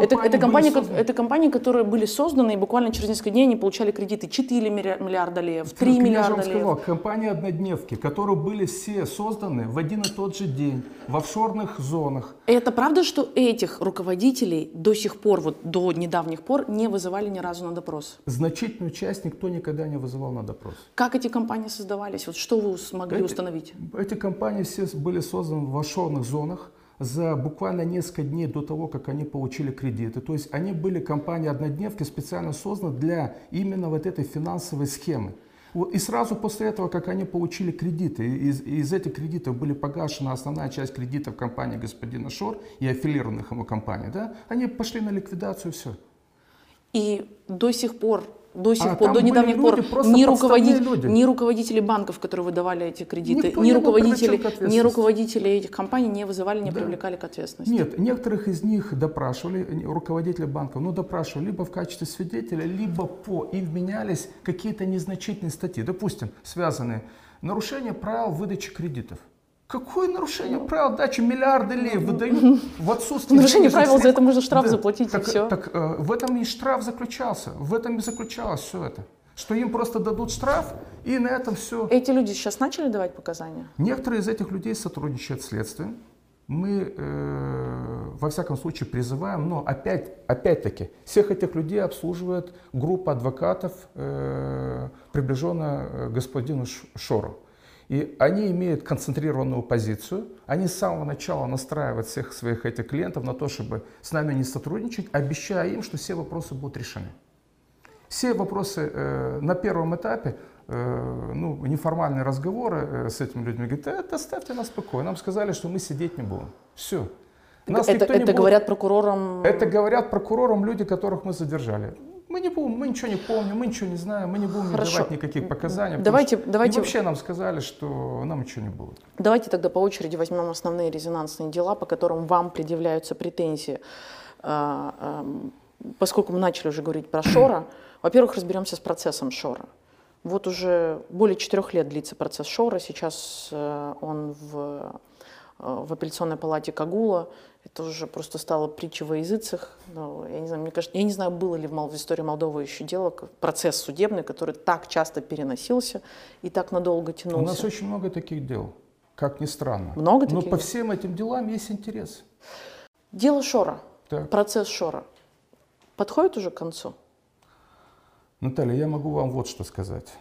это, это, компании, это компании, которые были созданы, и буквально через несколько дней они получали кредиты 4 миллиарда лев, 3 миллиарда лев. Сказал, компании однодневки, которые были все созданы в один и тот же день в офшорных зонах. Это правда, что этих руководителей до сих пор, вот до недавних пор, не вызывали ни разу на допрос? Значительную часть никто никогда не вызывал на допрос. Как эти компании создавались? Вот что вы смогли эти, установить? Эти компании все были созданы в офшорных зонах за буквально несколько дней до того, как они получили кредиты. То есть они были компании однодневки специально созданы для именно вот этой финансовой схемы. И сразу после этого, как они получили кредиты, из, из этих кредитов были погашена основная часть кредитов компании господина Шор и аффилированных ему компаний, да, они пошли на ликвидацию, все. И до сих пор до сих а, пор, до недавних пор, ни, руководитель, ни руководители банков, которые выдавали эти кредиты, ни руководители, ни руководители этих компаний не вызывали, не да. привлекали к ответственности. Нет, некоторых из них допрашивали, руководители банков, ну допрашивали либо в качестве свидетеля, либо по, и вменялись какие-то незначительные статьи, допустим, связанные нарушение правил выдачи кредитов. Какое нарушение правил дачи миллиарды лев выдают в отсутствие... Нарушение правил, за это можно штраф да, заплатить так, и все. Так э, в этом и штраф заключался, в этом и заключалось все это. Что им просто дадут штраф, и на этом все. Эти люди сейчас начали давать показания? Некоторые из этих людей сотрудничают с следствием. Мы, э, во всяком случае, призываем, но опять, опять-таки, всех этих людей обслуживает группа адвокатов, э, приближенная э, господину Шору. И они имеют концентрированную позицию, они с самого начала настраивают всех своих этих клиентов на то, чтобы с нами не сотрудничать, обещая им, что все вопросы будут решены. Все вопросы э, на первом этапе, э, ну, неформальные разговоры э, с этими людьми, говорят, это оставьте нас спокойно, нам сказали, что мы сидеть не будем. Все. Нас это это будет... говорят прокурорам? Это говорят прокурорам люди, которых мы задержали. Мы не будем, мы ничего не помним, мы ничего не знаем, мы не будем Хорошо. давать никаких показаний. Давайте, давайте... И вообще нам сказали, что нам ничего не будет. Давайте тогда по очереди возьмем основные резонансные дела, по которым вам предъявляются претензии. А, поскольку мы начали уже говорить про Шора, во-первых, разберемся с процессом Шора. Вот уже более четырех лет длится процесс Шора, сейчас э, он в Э, в апелляционной палате Кагула. Это уже просто стало притчей во языцах. Но, я, не знаю, мне кажется, я не знаю, было ли в, в истории Молдовы еще дело, процесс судебный, который так часто переносился и так надолго тянулся. У нас очень много таких дел, как ни странно. Много таких? Но по всем этим делам есть интерес. Дело Шора, так. процесс Шора, подходит уже к концу? Наталья, я могу вам вот что сказать.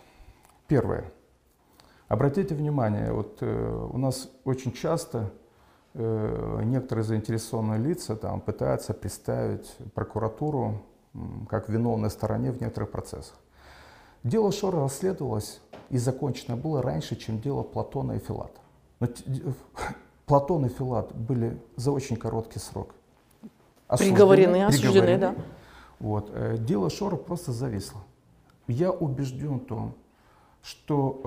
Первое. Обратите внимание, вот э, у нас очень часто некоторые заинтересованные лица там, пытаются представить прокуратуру э, как виновной стороне в некоторых процессах. Дело Шора расследовалось и закончено было раньше, чем дело Платона и Филата. Но Платон и Филат были за очень короткий срок. Осуждены, приговорены, осуждены, да. Вот. Э, дело Шора просто зависло. Я убежден в том, что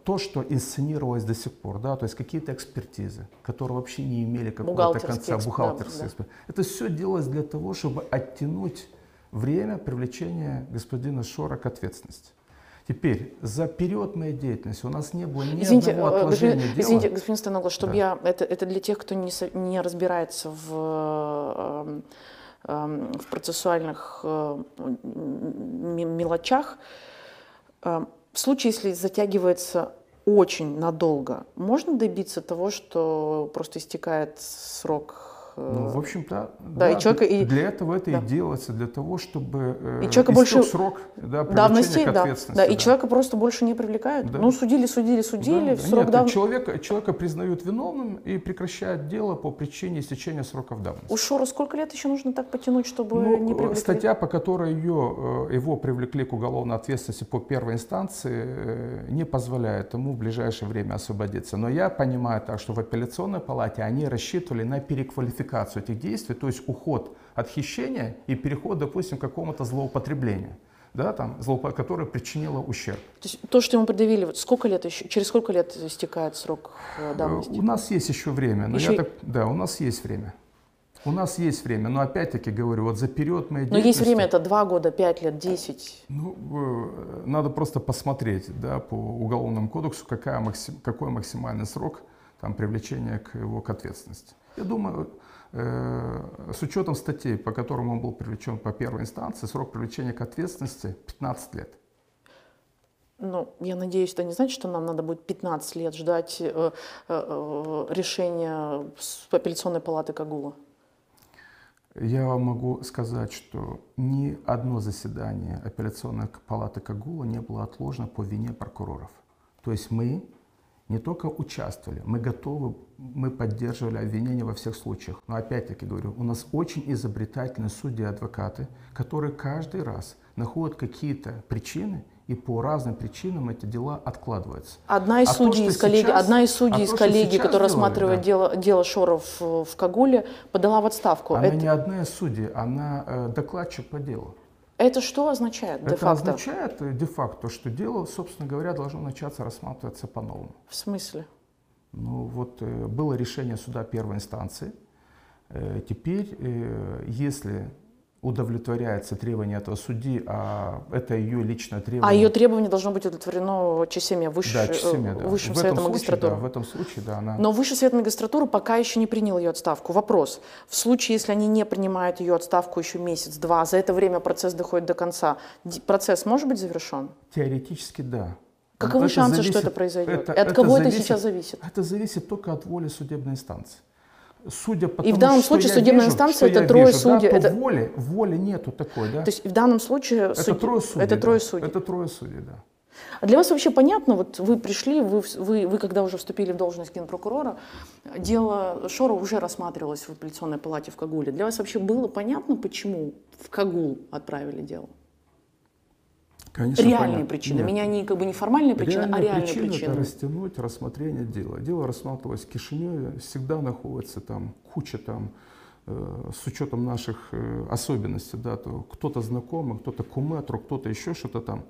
э, то, что инсценировалось до сих пор, да, то есть какие-то экспертизы, которые вообще не имели какого-то конца, эксперт, бухгалтерские да, эксперт, это все делалось для того, чтобы оттянуть время привлечения господина Шора к ответственности. Теперь, за период моей деятельности у нас не было ни извините, одного э, отложения господин, дела. Извините, господин Станогла, чтобы Да. я... Это, это для тех, кто не, не разбирается в, э, эм, в процессуальных э, мелочах. В случае, если затягивается очень надолго, можно добиться того, что просто истекает срок? Э, Ну, в общем-то, да, и человека- и- для этого это да. и делается, для того, чтобы э, И человека больше- срок да, давности, к да, ответственности. да, и человека просто больше не привлекают. Да. Ну, судили, судили, судили, Да, да. срок давности. человека, человека признают виновным и прекращают дело по причине истечения сроков давности. У Шора сколько лет еще нужно так потянуть, чтобы Ну, не э, привлекли? статья, по которой ее, э, его привлекли к уголовной ответственности по первой инстанции, э, не позволяет ему в ближайшее время освободиться. Но я понимаю так, что в апелляционной палате они рассчитывали на переквалификацию этих действий, то есть уход от хищения и переход, допустим, к какому-то злоупотреблению, да, там, злоупо- которое причинило ущерб. То есть то, что ему предъявили, вот сколько лет еще, через сколько лет истекает срок э, Э, давности? У нас есть еще время, но Еще я так, да, у нас есть время. У нас есть время, но опять-таки говорю, вот за период моей Но есть время, это два года, пять лет, десять. Ну, э, надо просто посмотреть да, по уголовному кодексу, какая максим- какой максимальный срок там, привлечения к его к ответственности. Я думаю, с учетом статей, по которым он был привлечен по первой инстанции, срок привлечения к ответственности 15 лет. Ну, я надеюсь, это не значит, что нам надо будет 15 лет ждать э, э, э, решения апелляционной палаты Кагула. Я вам могу сказать, что ни одно заседание апелляционной палаты Кагула не было отложено по вине прокуроров. То есть мы не только участвовали, мы готовы, мы поддерживали обвинения во всех случаях. Но опять-таки говорю, у нас очень изобретательные судьи и адвокаты, которые каждый раз находят какие-то причины, и по разным причинам эти дела откладываются. Одна из А то, судей из коллеги, сейчас- одна из а судей то, из что коллеги, которая рассматривает да. дело, дело Шоров в, в Кагуле, подала в отставку. Она это, не одна из судей, она э, докладчик по делу. Это что означает Это де-факто? означает э, де-факто, что дело, собственно говоря, должно начаться рассматриваться по-новому. В смысле? Ну вот э, было решение суда первой инстанции. Э, Теперь, если удовлетворяется требование этого судьи, а это ее личное требование. А ее требование должно быть удовлетворено ЧСЕМе, выше, да, часами, да. высшим в этом советом случае, магистратуры. да, в этом случае, да, она... Но Высший совет магистратуры пока еще не принял ее отставку. Вопрос. В случае, если они не принимают ее отставку еще месяц-два, за это время процесс доходит до конца, процесс может быть завершен? Теоретически, да. Каковы Это шансы, что зависит- это произойдет? это- И от это кого это зависит- сейчас зависит? Это зависит только от воли судебной инстанции. Судя по И в данном случае я судебная вижу, инстанция это трое вижу, да, судей, то это- воли, воли нету такой, да. То есть в данном случае это судьи- трое судей. это да. трое судей. Это трое судей, да. А для вас вообще понятно, вот вы пришли, вы, вы, вы когда уже вступили в должность генпрокурора, дело Шора уже рассматривалось в апелляционной палате в Кагуле. Для вас вообще было понятно, почему в Кагул отправили дело? Конечно, реальные понятно. причины. Нет. Меня не как бы не формальные причины, Реальная а реальные причина причины. это растянуть рассмотрение дела. Дело рассматривалось в Кишиневе, всегда находится там куча там э, с учетом наших э, особенностей, да, то кто-то знакомый, кто-то куметру, кто-то еще что-то там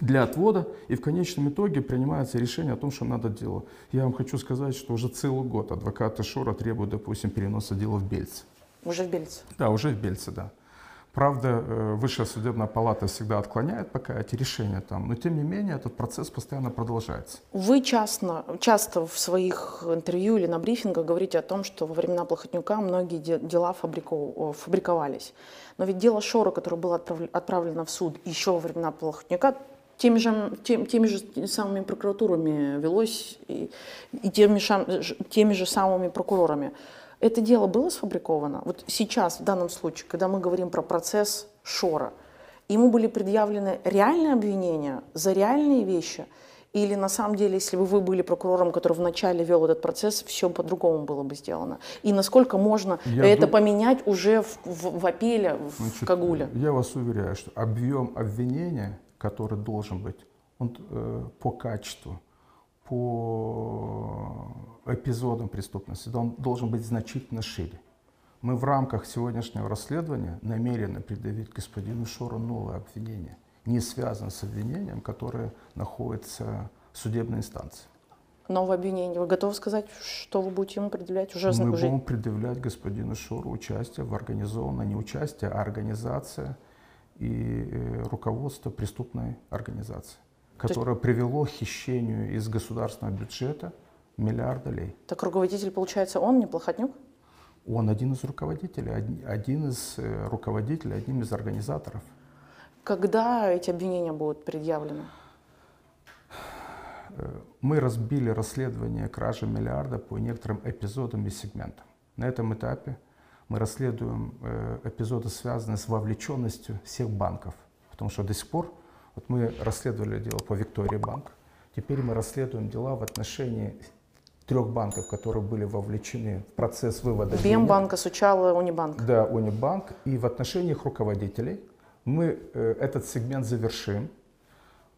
для отвода, и в конечном итоге принимается решение о том, что надо дело. Я вам хочу сказать, что уже целый год адвокаты Шора требуют, допустим, переноса дела в Бельце. Уже в Бельце. Да, уже в Бельце, да. Правда, э, Высшая судебная палата всегда отклоняет пока эти решения там, но тем не менее этот процесс постоянно продолжается. Вы часто, часто в своих интервью или на брифингах говорите о том, что во времена Плохотнюка многие де- дела фабрико- фабриковались. Но ведь дело Шора, которое было отправле- отправлено в суд еще во времена Плохотнюка, теми же, тем- теми же самыми прокуратурами велось и, и теми, шам- ж- теми же самыми прокурорами. Это дело было сфабриковано? Вот сейчас, в данном случае, когда мы говорим про процесс Шора, ему были предъявлены реальные обвинения за реальные вещи? Или на самом деле, если бы вы были прокурором, который вначале вел этот процесс, все по-другому было бы сделано? И насколько можно Я это дум- поменять уже в, в- в апеле, в Значит, Кагуле? Я вас уверяю, что объем обвинения, который должен быть, он э, по качеству, по эпизодам преступности, он должен быть значительно шире. Мы в рамках сегодняшнего расследования намерены предъявить господину Шору новое обвинение, не связанное с обвинением, которое находится в судебной инстанции. Новое обвинение. Вы готовы сказать, что вы будете ему предъявлять? Уже, Мы уже... будем предъявлять господину Шору участие в организованной, не участие, а организация и э, руководство преступной организации, которое привело к хищению из государственного бюджета миллиарда лей. Так руководитель, получается, он, не Плохотнюк? Он один из руководителей, один, один из э, руководителей, одним из организаторов. Когда эти обвинения будут предъявлены? Э, Мы разбили расследование кражи миллиарда по некоторым эпизодам и сегментам. На этом этапе мы расследуем э, эпизоды, связанные с вовлеченностью всех банков. Потому что до сих пор, вот мы расследовали дело по Виктории банк, теперь мы расследуем дела в отношении трех банков, которые были вовлечены в процесс вывода денег. Бембанка, Сучала, Унибанк. Да, Унибанк. И в отношении их руководителей мы э, этот сегмент завершим.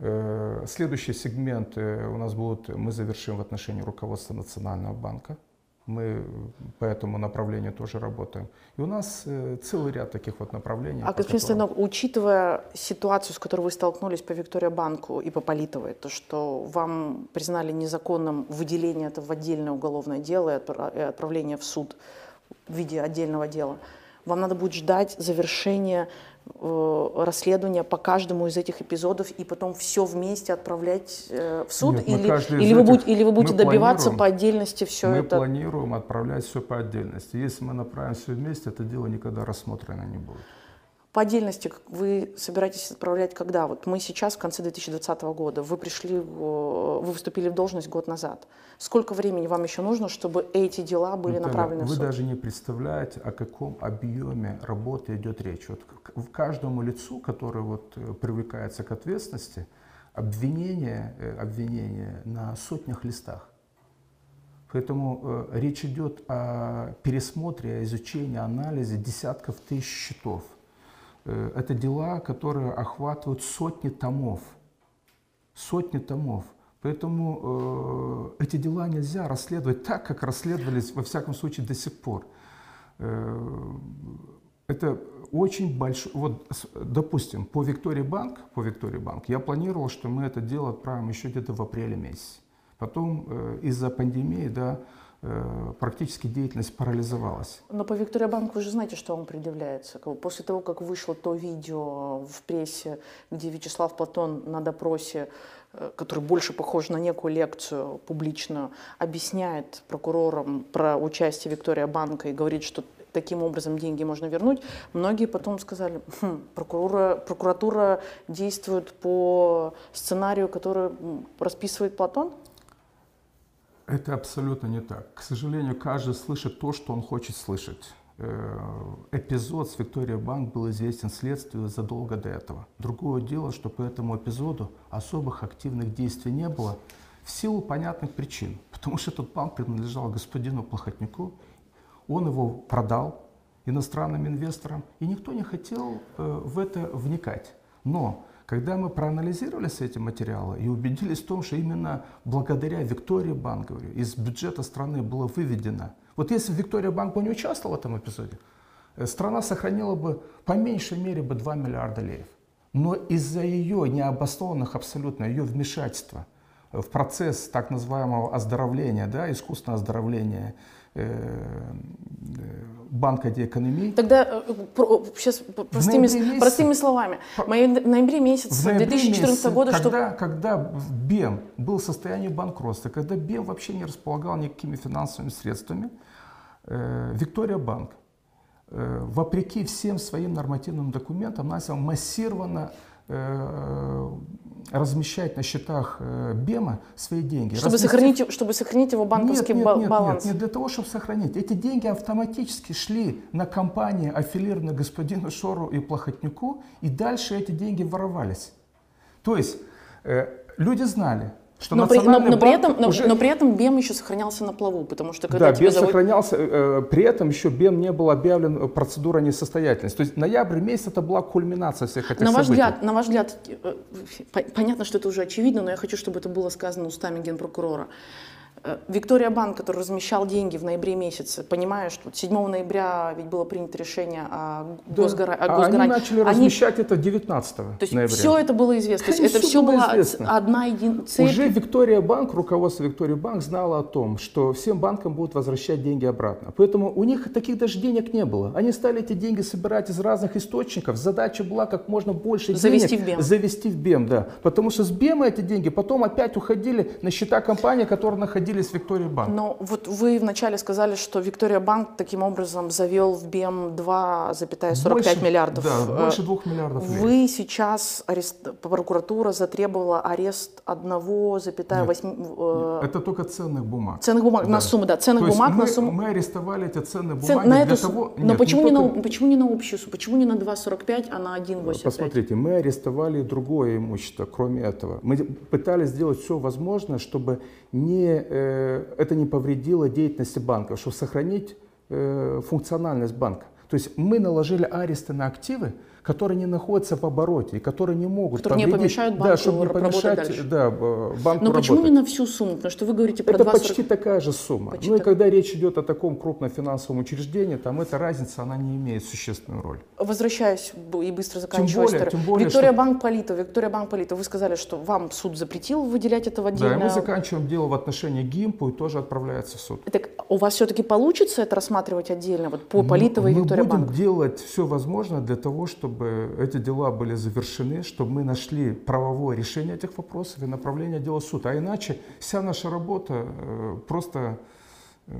Э, следующий сегмент э, у нас будет, мы завершим в отношении руководства Национального банка. Мы по этому направлению тоже работаем. И у нас э, целый ряд таких вот направлений. А, господин которым- Стоянов, учитывая ситуацию, с которой вы столкнулись по Виктория банку и по Политовой, то, что вам признали незаконным выделение это в отдельное уголовное дело и отправление в суд в виде отдельного дела, вам надо будет ждать завершения э, расследования по каждому из этих эпизодов и потом все вместе отправлять э, в суд? Нет, мы или, или, вы будете, или вы будете мы добиваться по отдельности все мы это? планируем отправлять все по отдельности. Если мы направим все вместе, это дело никогда рассмотрено не будет. По отдельности вы собираетесь отправлять когда? Вот мы сейчас в конце 2020 года, вы пришли, вы выступили в должность год назад. Сколько времени вам еще нужно, чтобы эти дела были Наталья, направлены в вы даже не представляете, о каком объеме работы идет речь. Вот в каждому лицу, который вот э, привлекается к ответственности, обвинение, э, обвинение на сотнях листах. Поэтому э, речь идет о пересмотре, о изучении, анализе десятков тысяч счетов. Э, это дела, которые охватывают сотни томов. Сотни томов. Поэтому э, эти дела нельзя расследовать так, как расследовались, во всяком случае, до сих пор. Э, это очень большой... Вот, допустим, по Виктории Банк, по Виктории Банк, я планировал, что мы это дело отправим еще где-то в апреле месяце. Потом э, из-за пандемии, да, практически деятельность парализовалась. Но по Виктория Банк вы же знаете, что вам предъявляется. После того, как вышло то видео в прессе, где Вячеслав Платон на допросе, э, который больше похож на некую лекцию публичную, объясняет прокурорам про участие Виктория Банка и говорит, что таким образом деньги можно вернуть, многие потом сказали, «Хм, прокуратура, прокуратура действует по сценарию, который расписывает Платон. Это абсолютно не так. К сожалению, каждый слышит то, что он хочет слышать. Э, Эпизод с Виктория Банк был известен следствию задолго до этого. Другое дело, что по этому эпизоду особых активных действий не было в силу понятных причин. Потому что этот банк принадлежал господину Плохотнику, он его продал иностранным инвесторам, и никто не хотел э, в это вникать. Но когда мы проанализировали все эти материалы и убедились в том, что именно благодаря Виктория Банк, говорю, из бюджета страны было выведено. Вот если Виктория Банк бы не участвовала в этом эпизоде, э, страна сохранила бы по меньшей мере бы 2 миллиарда леев. Но из-за ее необоснованных абсолютно, ее вмешательства в процесс так называемого оздоровления, да, искусственного оздоровления банка диэкономии, Тогда сейчас простыми, месяце- простыми словами. В ноябре месяце В ноябре 2014 месяце, года, что когда, когда БЕМ был в состоянии банкротства, когда БЕМ вообще не располагал никакими финансовыми средствами, э, Виктория Банк, э, вопреки всем своим нормативным документам, начал массированно э, размещать на счетах э, БЕМа свои деньги. чтобы Разместив- сохранить, чтобы сохранить его банковский нет, нет, нет, баланс. Нет, не для того, чтобы сохранить. Эти деньги автоматически шли на компании, аффилированные господину Шору и Плохотнюку, и дальше эти деньги воровались. То есть э, люди знали, что Но при, но, но при этом, но, уже... но при этом БЕМ еще сохранялся на плаву, потому что когда Да, БЕМ завод- сохранялся, э, при этом еще БЕМ не был объявлен э, процедура несостоятельности. То есть ноябрь месяц это была кульминация всех этих на ваш событий. взгляд, на ваш взгляд, э, по- понятно, что это уже очевидно, но я хочу, чтобы это было сказано устами генпрокурора. Э, Виктория Банк, который размещал деньги в ноябре месяце, понимая, что 7 ноября ведь было принято решение о, Да. госгара... о А они госгарантии. начали Они- размещать это 19 То есть ноября. все это было известно. То есть Конечно, это все было известно. одна единая цель. Уже Виктория Банк, руководство Виктория Банк знало о том, что всем банкам будут возвращать деньги обратно. Поэтому у них таких даже денег не было. Они стали эти деньги собирать из разных источников. Задача была как можно больше Завести денег в БЕМ. завести в БЕМ, да. Потому что с БЕМа эти деньги потом опять уходили на счета компаний, которые находились в Виктории Банк. Но вот вы вначале сказали, что Виктория Банк таким образом завел в БЕМ 2,45 Больше- миллиардов. Да, Э, больше двух миллиардов лет. Вы сейчас, арест... прокуратура затребовала арест 1,8 э, Это только ценных бумаг. ценных бумаг на Да. сумму, да, ценных То бумаг мы, на сумму. мы арестовали эти ценные Цен- бумаги на для эту того... Но Нет, почему, не не только- на, почему не на общую сумму? Почему не на 2,45, а на 1,85? Посмотрите, мы арестовали другое имущество, кроме этого. Мы пытались сделать все возможное, чтобы не, э, это не повредило деятельности банка, чтобы сохранить э, функциональность банка. То есть мы наложили аресты на активы, которые не находятся в обороте и которые не могут Которые не помешают да, банку чтобы не помешать да, банку Но почему работать. не на всю сумму? Потому что вы говорите про Это 2,40. почти такая же сумма. Почти ну и так. когда речь идет о таком крупном финансовом учреждении, там эта разница, она не имеет существенную роль. Возвращаюсь и быстро заканчиваю более- историю. тем более, Виктория что- Банк Полита, Виктория Банк Полита, вы сказали, что вам суд запретил выделять это в Да, мы заканчиваем дело в отношении ГИМПу и тоже отправляется в суд. Так у вас все-таки получится это рассматривать отдельно, вот по Политовой и мы Виктория будем Банк? делать все возможное для того, чтобы эти дела были завершены, чтобы мы нашли правовое решение этих вопросов и направление дела в суд. А иначе вся наша работа э, просто, э,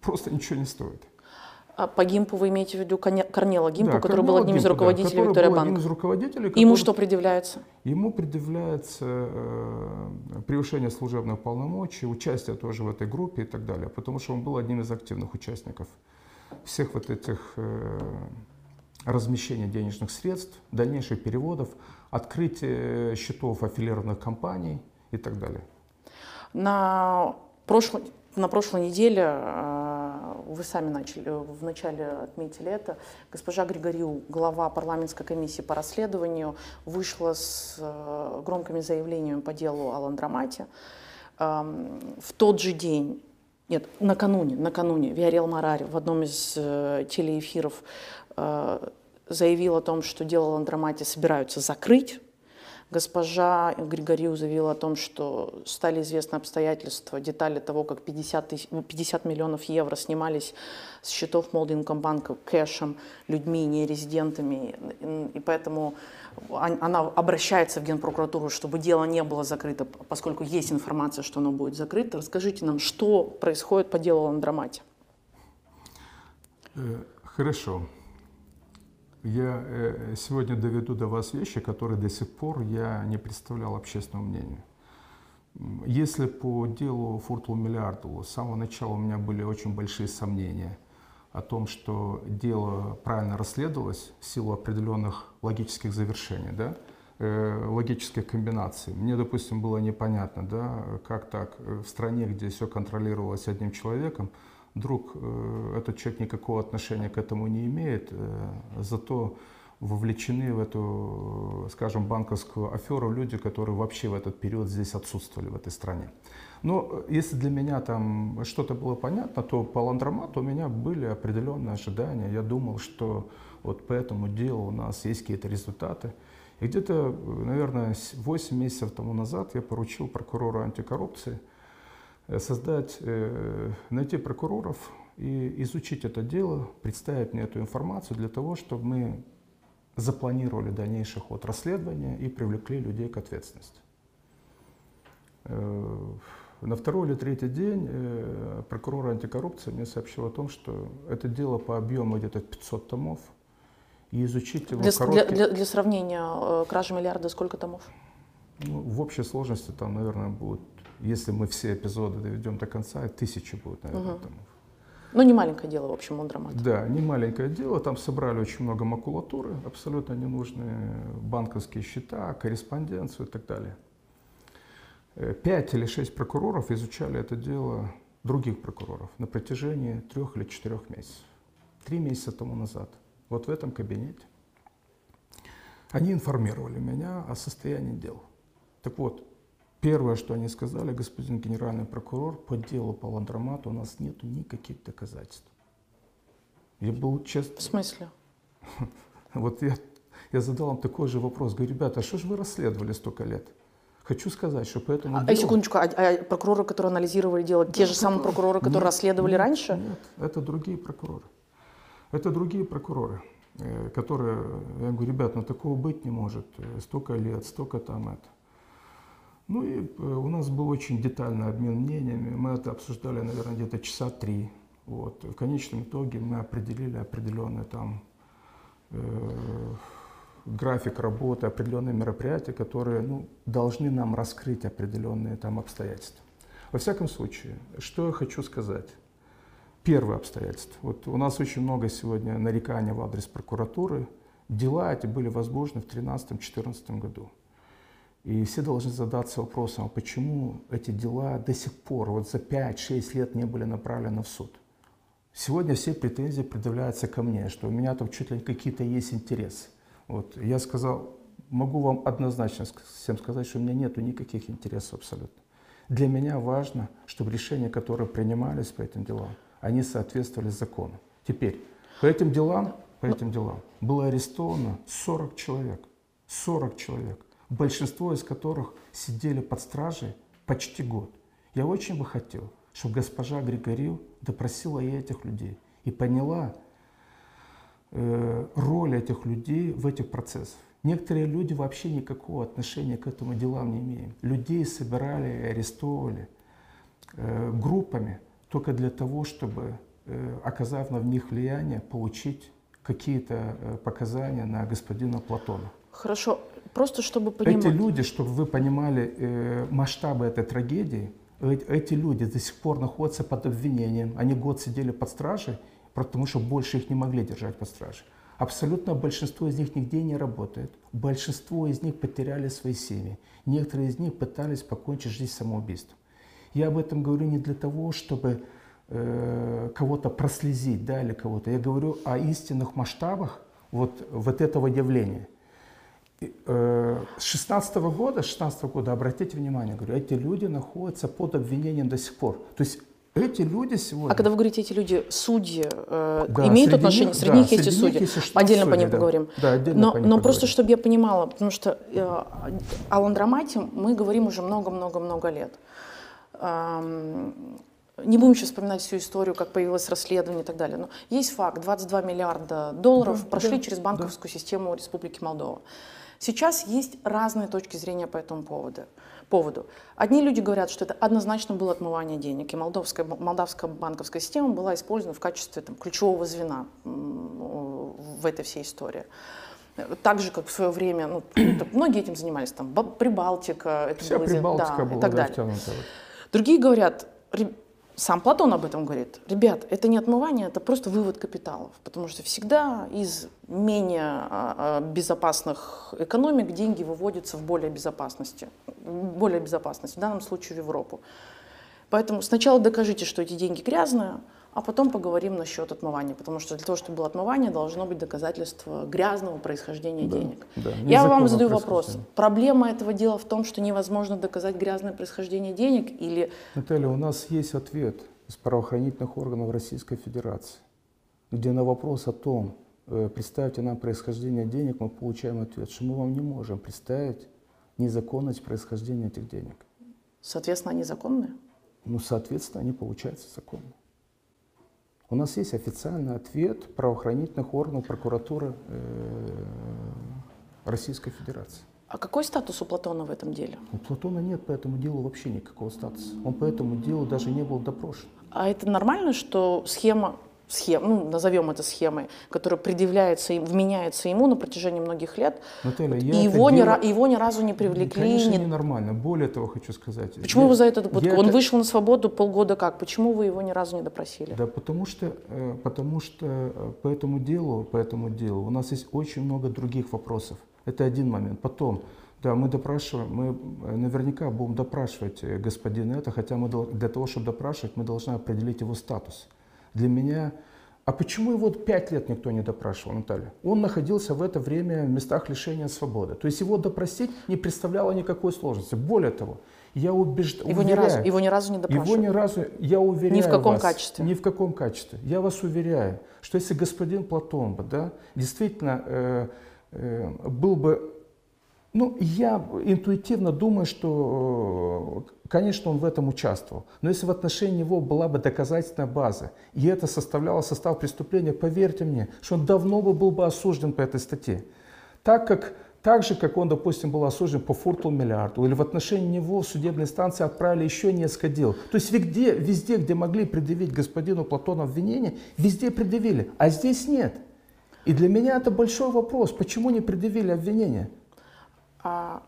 просто ничего не стоит. А по ГИМПу вы имеете в виду Корнела Гимпу, Да, который был Корнела одним из Гимпа, да, руководителей который Виктория был одним Банк? из руководителей, Ему который- что предъявляется? Ему предъявляется э, превышение служебных полномочий, участие тоже в этой группе и так далее, потому что он был одним из активных участников всех вот этих э, размещения денежных средств, дальнейших переводов, открытие счетов аффилированных компаний и так далее. На прошлой, на прошлой неделе, э, вы сами начали, вначале отметили это, госпожа Григорию, глава парламентской комиссии по расследованию, вышла с э, громкими заявлениями по делу о Ландромате. Эм, В тот же день, нет, накануне, накануне Виарел Марари в одном из э, телеэфиров э, заявил о том, что дело Ландромате собираются закрыть. Госпожа Григорию заявила о том, что стали известны обстоятельства, детали того, как 50, тысяч- ну, 50 миллионов евро снимались с счетов Молдинкомбанка кэшем, людьми, не резидентами. И поэтому он- она обращается в Генпрокуратуру, чтобы дело не было закрыто, поскольку есть информация, что оно будет закрыто. Расскажите нам, что происходит по делу Ландромате? Э, Хорошо. Я э, сегодня доведу до вас вещи, которые до сих пор я не представлял общественному мнению. Если по делу Фуртул Миллиарду с самого начала у меня были очень большие сомнения о том, что дело правильно расследовалось в силу определенных логических завершений, да, э, логических комбинаций. Мне, допустим, было непонятно, да, как так э, в стране, где все контролировалось одним человеком, вдруг э, этот человек никакого отношения к этому не имеет, э, зато вовлечены в эту, э, скажем, банковскую аферу люди, которые вообще в этот период здесь отсутствовали в этой стране. Но если для меня там что-то было понятно, то по ландромату у меня были определенные ожидания. Я думал, что вот по этому делу у нас есть какие-то результаты. И где-то, наверное, с- 8 месяцев тому назад я поручил прокурору антикоррупции создать, э, найти прокуроров и изучить это дело, представить мне эту информацию для того, чтобы мы запланировали дальнейший ход расследования и привлекли людей к ответственности. Э, На второй или третий день э, прокурор антикоррупции мне сообщил о том, что это дело по объему где-то 500 томов, и изучить его Для, короткий- для- для сравнения, э, кража миллиарда сколько томов? ну, в общей сложности там, наверное, будет, если мы все эпизоды доведем до конца, тысячи будет, наверное, Мгм. томов. Ну, не маленькое дело, в общем, Ландромат. Да, не маленькое дело, там собрали очень много макулатуры, абсолютно ненужные банковские счета, корреспонденцию и так далее. Э, Пять или шесть прокуроров изучали это дело других прокуроров на протяжении трех или четырех месяцев. Три месяца тому назад, вот в этом кабинете. Они информировали меня о состоянии дел. Так вот, Первое, что они сказали, господин генеральный прокурор, по делу по ландромату у нас нет никаких доказательств. Я был честно, В смысле? вот я, я задал им такой же вопрос. Говорю, ребята, а что же вы расследовали столько лет? Хочу сказать, что по этому А, делу... секундочку, а, а прокуроры, которые анализировали дело, те же самые прокуроры, которые Нет, расследовали нет, раньше? Нет, это другие прокуроры. Это другие прокуроры, э, которые, я говорю, ребят, ну такого быть не может. Э, Столько лет, столько там это. Ну и э, у нас был очень детальный обмен мнениями. Мы это обсуждали, наверное, где-то часа три. Вот. В конечном итоге мы определили определенный там э, график работы, определенные мероприятия, которые ну, должны нам раскрыть определенные там обстоятельства. Во всяком случае, что я хочу сказать. Первое обстоятельство. Вот у нас очень много сегодня нареканий в адрес прокуратуры. Дела эти были возможны в 2013-2014 году. И все должны задаться вопросом, а почему эти дела до сих пор, вот за 5-6 лет не были направлены в суд. Сегодня все претензии предъявляются ко мне, что у меня там чуть ли какие-то есть интересы. Вот. Я сказал, могу вам однозначно всем сказать, что у меня нет никаких интересов абсолютно. Для меня важно, чтобы решения, которые принимались по этим делам, они соответствовали закону. Теперь, по этим делам, по этим делам было арестовано 40 человек. 40 человек. Большинство из которых сидели под стражей почти год. Я очень бы хотел, чтобы госпожа Григорил допросила и этих людей и поняла э, роль этих людей в этих процессах. Некоторые люди вообще никакого отношения к этому делам не имеют. Людей собирали и арестовывали э, группами только для того, чтобы, э, оказав на них влияние, получить какие-то э, показания на господина Платона. Хорошо, просто чтобы понимать. Эти люди, чтобы вы понимали э, масштабы этой трагедии, э- эти люди до сих пор находятся под обвинением. Они год сидели под стражей, потому что больше их не могли держать под стражей. Абсолютно большинство из них нигде не работает. Большинство из них потеряли свои семьи. Некоторые из них пытались покончить жизнь самоубийством. Я об этом говорю не для того, чтобы э, кого-то прослезить, да, или кого-то. Я говорю о истинных масштабах вот, вот этого явления. Э, С 16 года, с 16 года, обратите внимание, говорю, эти люди находятся под обвинением до сих пор. То есть эти люди сегодня... А когда вы говорите, эти люди, судьи, э, Да, имеют отношение? них- среди да, них есть и судьи. есть Отдельно по судьи, ним да. поговорим. Да, отдельно но по ним но просто, поговорим. чтобы я понимала, потому что э, о ландромате мы говорим уже много-много-много лет. Ам, Не будем сейчас вспоминать всю историю, как появилось расследование и так далее. Но есть факт, 22 миллиарда долларов Да, прошли да, через банковскую систему Республики Молдова. Сейчас есть разные точки зрения по этому поводу. поводу. Одни люди говорят, что это однозначно было отмывание денег, и молдовская, молдавская банковская система была использована в качестве там, ключевого звена в этой всей истории. Так же, как в свое время, ну, многие этим занимались, там, Ба- Прибалтика, это Вся было Прибалтика да, была и так да, далее. втянута. Другие говорят, «Ре- сам Платон об этом говорит, ребят, это не отмывание, это просто вывод капиталов, потому что всегда из менее а, а, безопасных экономик деньги выводятся в более безопасности, более безопасность, в данном случае в Европу. Поэтому сначала докажите, что эти деньги грязные, а потом поговорим насчет отмывания, потому что для того, чтобы было отмывание, должно быть доказательство грязного происхождения Да, денег. да, Я вам задаю вопрос. Проблема этого дела в том, что невозможно доказать грязное происхождение денег или Наталья, у нас есть ответ из правоохранительных органов Российской Федерации, где на вопрос о том, э, представьте нам происхождение денег, мы получаем ответ, что мы вам не можем представить незаконность происхождения этих денег. Соответственно, они законные. Ну, соответственно, они получаются законны. У нас есть официальный ответ правоохранительных органов прокуратуры э, Российской Федерации. А какой статус у Платона в этом деле? У Платона нет по этому делу вообще никакого статуса. Он по этому делу даже не был допрошен. А это нормально, что схема, схема ну, назовем это схемой, которая предъявляется и вменяется ему на протяжении многих лет, Наталья, и я это его, ни, дело- ра- его ни разу не привлекли? Конечно, не- ненормально. Более того, хочу сказать. Почему я- вы за это... вот я он это- вышел на свободу полгода как? Почему вы его ни разу не допросили? Да, потому что, э, потому что э, по этому делу, по этому делу у нас есть очень много других вопросов. Это один момент. Потом, да, мы допрашиваем, мы э, наверняка будем допрашивать господина это, хотя мы для того, чтобы допрашивать, мы должны определить его статус. Для меня... А почему его пять лет никто не допрашивал, Наталья? Он находился в это время в местах лишения свободы. То есть его допросить не представляло никакой сложности. Более того, Я убеждаю, Его ни разу, его ни разу не допрашивали. его ни разу, я уверяю Ни в каком вас, качестве. Ни в каком качестве. Я вас уверяю, что если господин Платонба, да, действительно э, э, был бы, ну, я интуитивно думаю, что, э, конечно, он в этом участвовал. Но если в отношении него была бы доказательная база, и это составляло состав преступления, поверьте мне, что он давно бы был бы осужден по этой статье. Так как так же, как он, допустим, был осужден по фурту миллиарду, или в отношении него в судебной инстанции отправили еще несколько дел. То есть везде, везде, где могли предъявить господину Платону обвинение, везде предъявили, а здесь нет. И для меня это большой вопрос, почему не предъявили обвинение? А,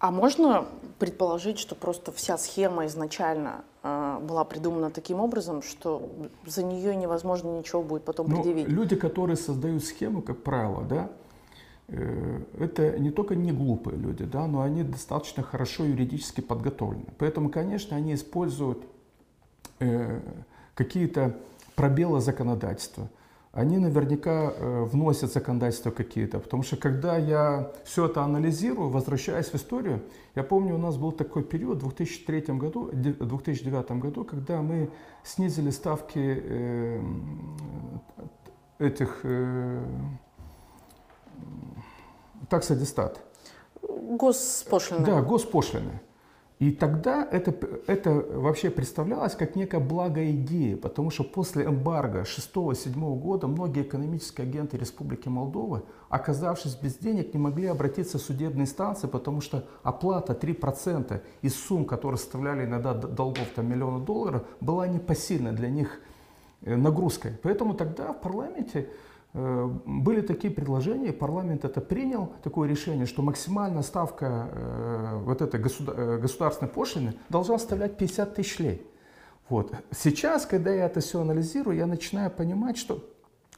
а можно предположить, что просто вся схема изначально а, была придумана таким образом, что за нее невозможно ничего будет потом Ну, предъявить? люди, которые создают схему, как правило, да, э, это не только не глупые люди, да, но они достаточно хорошо юридически подготовлены. Поэтому, конечно, они используют э, какие-то пробелы законодательства. Они наверняка э, вносят законодательства какие-то, потому что когда я все это анализирую, возвращаясь в историю, я помню, у нас был такой период в 2003 году, де- 2009 году, когда мы снизили ставки э, этих э, таксодистат. Госпошлина. Да, госпошлины. И тогда это, это вообще представлялось как некая благая идея, потому что после эмбарго 6-7 года многие экономические агенты Республики Молдова, оказавшись без денег, не могли обратиться в судебные инстанции, потому что оплата 3% из сумм, которые составляли иногда долгов там, миллиона долларов, была непосильной для них э, нагрузкой. Поэтому тогда в парламенте были такие предложения, парламент это принял, такое решение, что максимальная ставка э, вот этой э, государственной пошлины должна составлять 50 тысяч лей. Вот. Сейчас, когда я это все анализирую, я начинаю понимать, что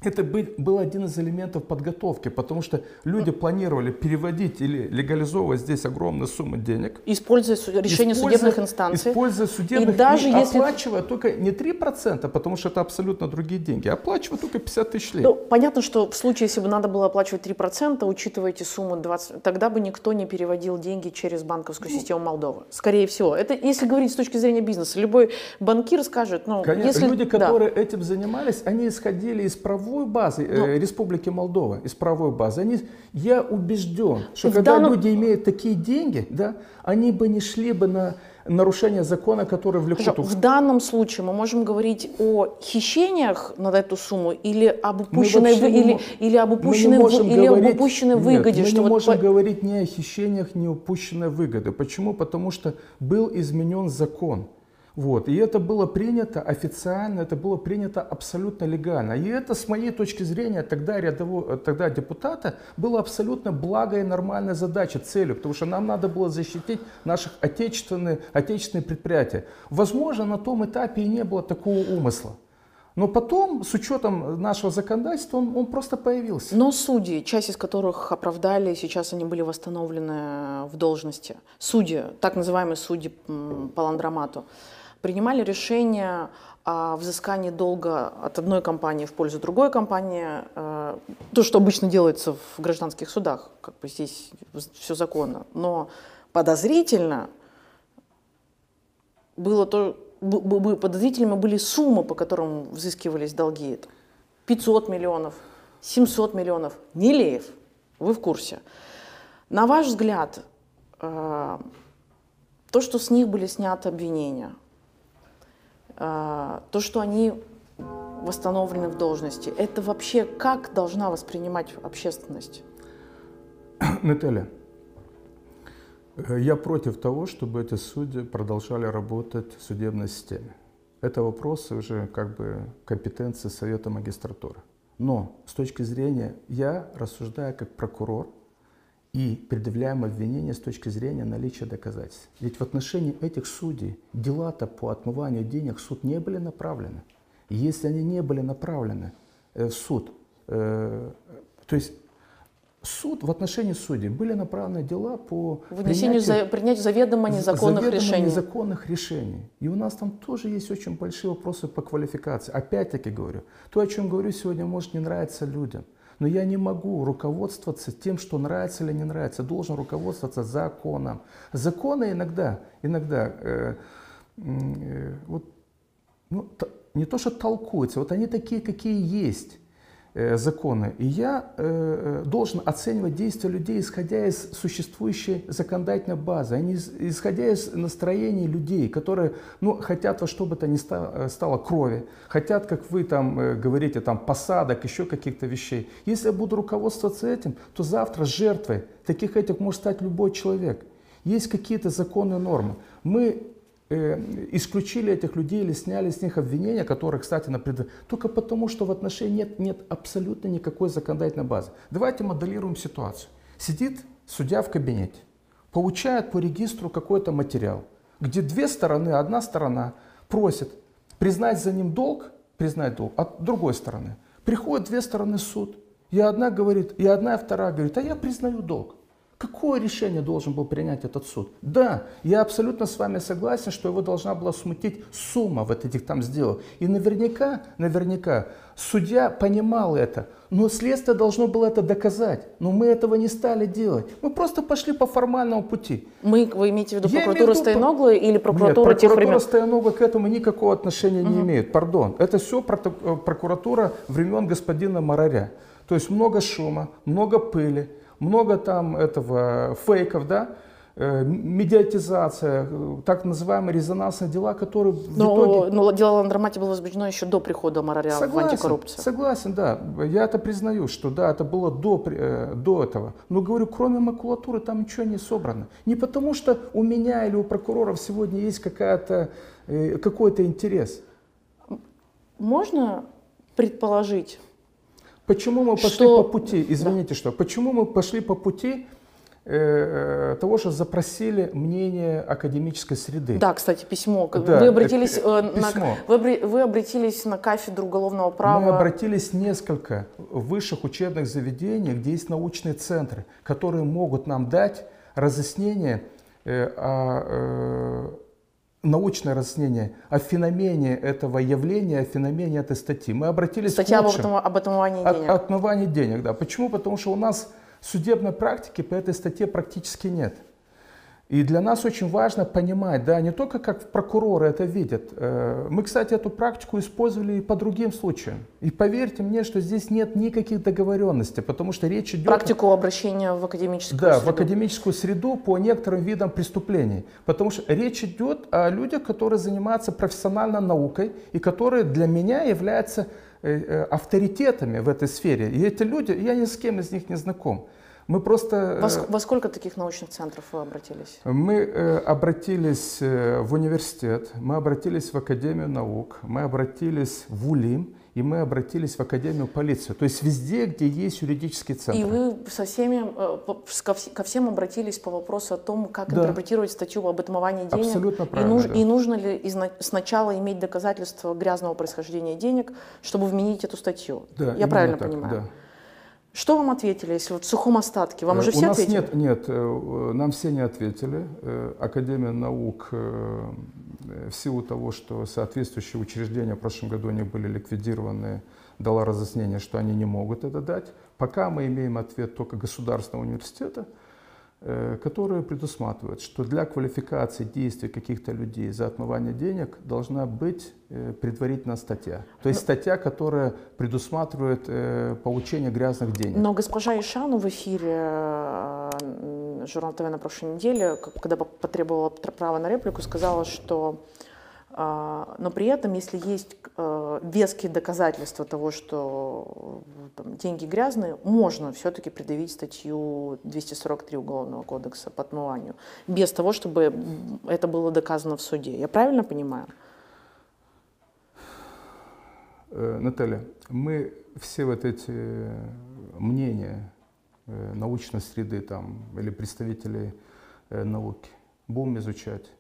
это бы- был один из элементов подготовки, потому что люди планировали переводить или легализовывать здесь огромные суммы денег, Используя решение Используя- судебных инстанций. Используя судебных, И даже если- оплачивая только не 3%, потому что это абсолютно другие деньги, а оплачивая только 50 тысяч лей. Ну, понятно, что в случае, если бы надо было оплачивать 3%, учитывая эти суммы 20, тогда бы никто не переводил деньги через банковскую Ну, систему Молдовы. Скорее всего. Это если говорить с точки зрения бизнеса. Любой банкир скажет, ну, Конечно, если... люди, да. которые этим занимались, они исходили из правовой базы э, Ну. Республики Молдова, из правовой базы. Они, я убежден, что В когда данном- люди имеют такие деньги, да, они бы не шли бы на нарушение закона, который влекут Хорошо, в данном случае мы можем говорить о хищениях на эту сумму или об упущенной, вы- или, или об Мы упущенной, вы- можем или об говорить- упущенной Нет, выгоде. мы что не вот можем по- говорить ни о хищениях, ни о упущенной выгоде. Почему? Потому что был изменен закон. Вот. И это было принято официально, это было принято абсолютно легально. И это, с моей точки зрения, тогда, рядового, тогда депутата, было абсолютно благая и нормальная задача, целью, потому что нам надо было защитить наших отечественные, отечественные предприятия. Возможно, на том этапе и не было такого умысла. Но потом, с учетом нашего законодательства, он, он просто появился. Но судьи, часть из которых оправдали, сейчас они были восстановлены в должности. Судьи, так называемые судьи по ландромату, принимали решение о взыскании долга от одной компании в пользу другой компании. э, То, что обычно делается в гражданских судах, как бы здесь все законно. Но подозрительно было то, подозрительными были суммы, по которым взыскивались долги. Это 500 миллионов, 700 миллионов. Нилеев, вы в курсе. На ваш взгляд, э, то, что с них были сняты обвинения, то, что они восстановлены в должности, это вообще как должна воспринимать общественность? Наталья, э, я против того, чтобы эти судьи продолжали работать в судебной системе. Это вопросы уже как бы компетенции Совета магистратуры. Но с точки зрения, я рассуждаю как прокурор и предъявляем обвинения с точки зрения наличия доказательств. Ведь в отношении этих судей дела-то по отмыванию денег в суд не были направлены. Если они не были направлены э, в суд, э, то есть суд в отношении судей были направлены дела по Вынесению, за, принятию заведомо незаконных заведомо решений. незаконных решений. И у нас там тоже есть очень большие вопросы по квалификации. Опять-таки говорю, то, о чем говорю сегодня, может не нравиться людям. Но я не могу руководствоваться тем, что нравится или не нравится. Я должен руководствоваться законом. Законы иногда, иногда, э, э, вот, ну, не то что толкуются, вот они такие, какие есть. Э, законы. И я э, э, должен оценивать действия людей, исходя из существующей законодательной базы, а не исходя из настроений людей, которые ну, хотят во что бы то ни стало, стало крови, хотят, как вы там говорите, там, посадок, еще каких-то вещей. Если я буду руководствоваться этим, то завтра жертвой таких этих может стать любой человек. Есть какие-то законные нормы. Мы Э, исключили этих людей или сняли с них обвинения, которые, кстати, на пред... только потому, что в отношении нет, нет абсолютно никакой законодательной базы. Давайте моделируем ситуацию. Сидит судья в кабинете, получает по регистру какой-то материал, где две стороны, одна сторона просит признать за ним долг, признать долг, а другой стороны. Приходят две стороны в суд, и одна говорит, и одна и вторая говорит, а я признаю долг. Какое решение должен был принять этот суд? Да, я абсолютно с вами согласен, что его должна была смутить сумма вот этих там сделок. И наверняка, наверняка, судья понимал это, но следствие должно было это доказать. Но мы этого не стали делать. Мы просто пошли по формальному пути. Мы, вы имеете в виду прокуратуру Стояногла или прокуратура Нет, тех времен? прокуратура Стояногла к этому никакого отношения угу. не имеет. Пардон. Это все э, прокуратура времен господина Мараря. То есть много шума, много пыли много там этого фейков, да, э, медиатизация, так называемые резонансные дела, которые в но, итоге... Но дело Ландромати было возбуждено еще до прихода Мараря согласен, в антикоррупцию. Согласен, да. Я это признаю, что да, это было до, э, до этого. Но говорю, кроме макулатуры там ничего не собрано. Не потому, что у меня или у прокуроров сегодня есть какая-то, э, какой-то интерес. Можно предположить, Почему мы пошли что... по пути, извините, да. что, почему мы пошли по пути э, э, того, что запросили мнение академической среды. Да, кстати, письмо. Да, вы обратились э, письмо. на вы, вы обратились на кафедру уголовного права. Мы обратились несколько высших учебных заведений, где есть научные центры, которые могут нам дать разъяснение э, о э, научное разъяснение о феномене этого явления, о феномене этой статьи. Мы обратились Статья к лучшим. об, об отмывании денег. О, отмывании денег, да. Почему? Потому что у нас судебной практики по этой статье практически нет. И для нас очень важно понимать, да, не только как прокуроры это видят. Э, мы, кстати, эту практику использовали и по другим случаям. И поверьте мне, что здесь нет никаких договоренностей, потому что речь идет... Практику обращения в академическую да, среду. в академическую среду по некоторым видам преступлений. Потому что речь идет о людях, которые занимаются профессиональной наукой и которые для меня являются э, э, авторитетами в этой сфере. И эти люди, я ни с кем из них не знаком. Мы просто... Во, во сколько таких научных центров вы обратились? Мы э, обратились э, в университет, мы обратились в Академию наук, мы обратились в УЛИМ, и мы обратились в Академию полиции. То есть везде, где есть юридический центр. И вы со всеми, э, ко всем обратились по вопросу о том, как да. интерпретировать статью об отмывании денег. Абсолютно правильно. И, нуж, да. и нужно ли сначала иметь доказательства грязного происхождения денег, чтобы вменить эту статью? Да, Я правильно так, понимаю? Да. Что вам ответили, если вот в сухом остатке? Вам э, уже все У нас ответили? нет, нет, э, нам все не ответили. Э, Академия наук в силу того, что соответствующие учреждения в прошлом году они были ликвидированы, дала разъяснение, что они не могут это дать. Пока мы имеем ответ только государственного университета, Э, которые предусматривают, что для квалификации действий каких-то людей за отмывание денег должна быть э, предварительная статья. То есть статья, которая предусматривает э, получение грязных денег. Но госпожа Ишану в эфире журнал ТВ на прошлой неделе, когда потребовала право на реплику, сказала, что но при этом, если есть э, веские доказательства того, что там, деньги грязные, можно все-таки предъявить статью 243 Уголовного кодекса по отмыванию, без того, чтобы это было доказано в суде. Я правильно понимаю? Э, Наталья, мы все вот эти мнения э, научной среды там, или представителей науки будем изучать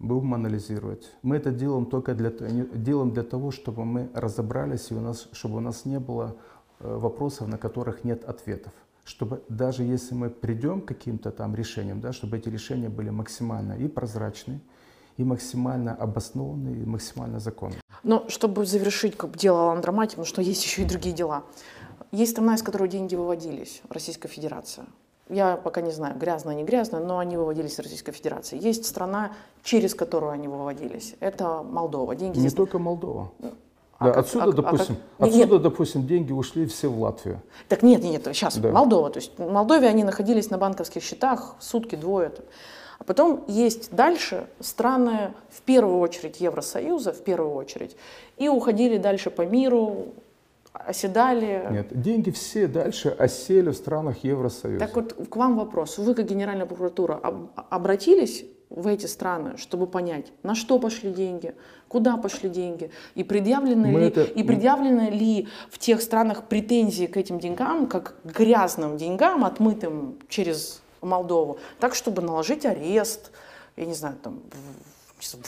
будем анализировать. Мы это делаем только для, делаем для того, чтобы мы разобрались, и у нас, чтобы у нас не было э, вопросов, на которых нет ответов. Чтобы даже если мы придем к каким-то там решениям, да, чтобы эти решения были максимально и прозрачны, и максимально обоснованные, и максимально законные. Но чтобы завершить как дело Ландромати, потому что есть еще и другие дела. Есть страна, из которой деньги выводились, Российская Федерация. Я пока не знаю, грязно, не грязно, но они выводились из Российской Федерации. Есть страна, через которую они выводились. Это Молдова. Деньги Не здесь... только Молдова. А Да, как- отсюда, а- а допустим, как- Нет, отсюда, допустим, деньги ушли все в Латвию. Так нет, нет, сейчас Да. Молдова. То есть в Молдове они находились на банковских счетах сутки, двое. там. А потом есть дальше страны, в первую очередь Евросоюза, в первую очередь, и уходили дальше по миру, оседали. Нет, деньги все дальше осели в странах Евросоюза. Так вот, к вам вопрос. Вы, как Генеральная прокуратура, об- обратились в эти страны, чтобы понять, на что пошли деньги, куда пошли деньги, и предъявлены, Мы ли, это- и предъявлены ли в тех странах претензии к этим деньгам, как к грязным деньгам, отмытым через Молдову, так, чтобы наложить арест, я не знаю, там,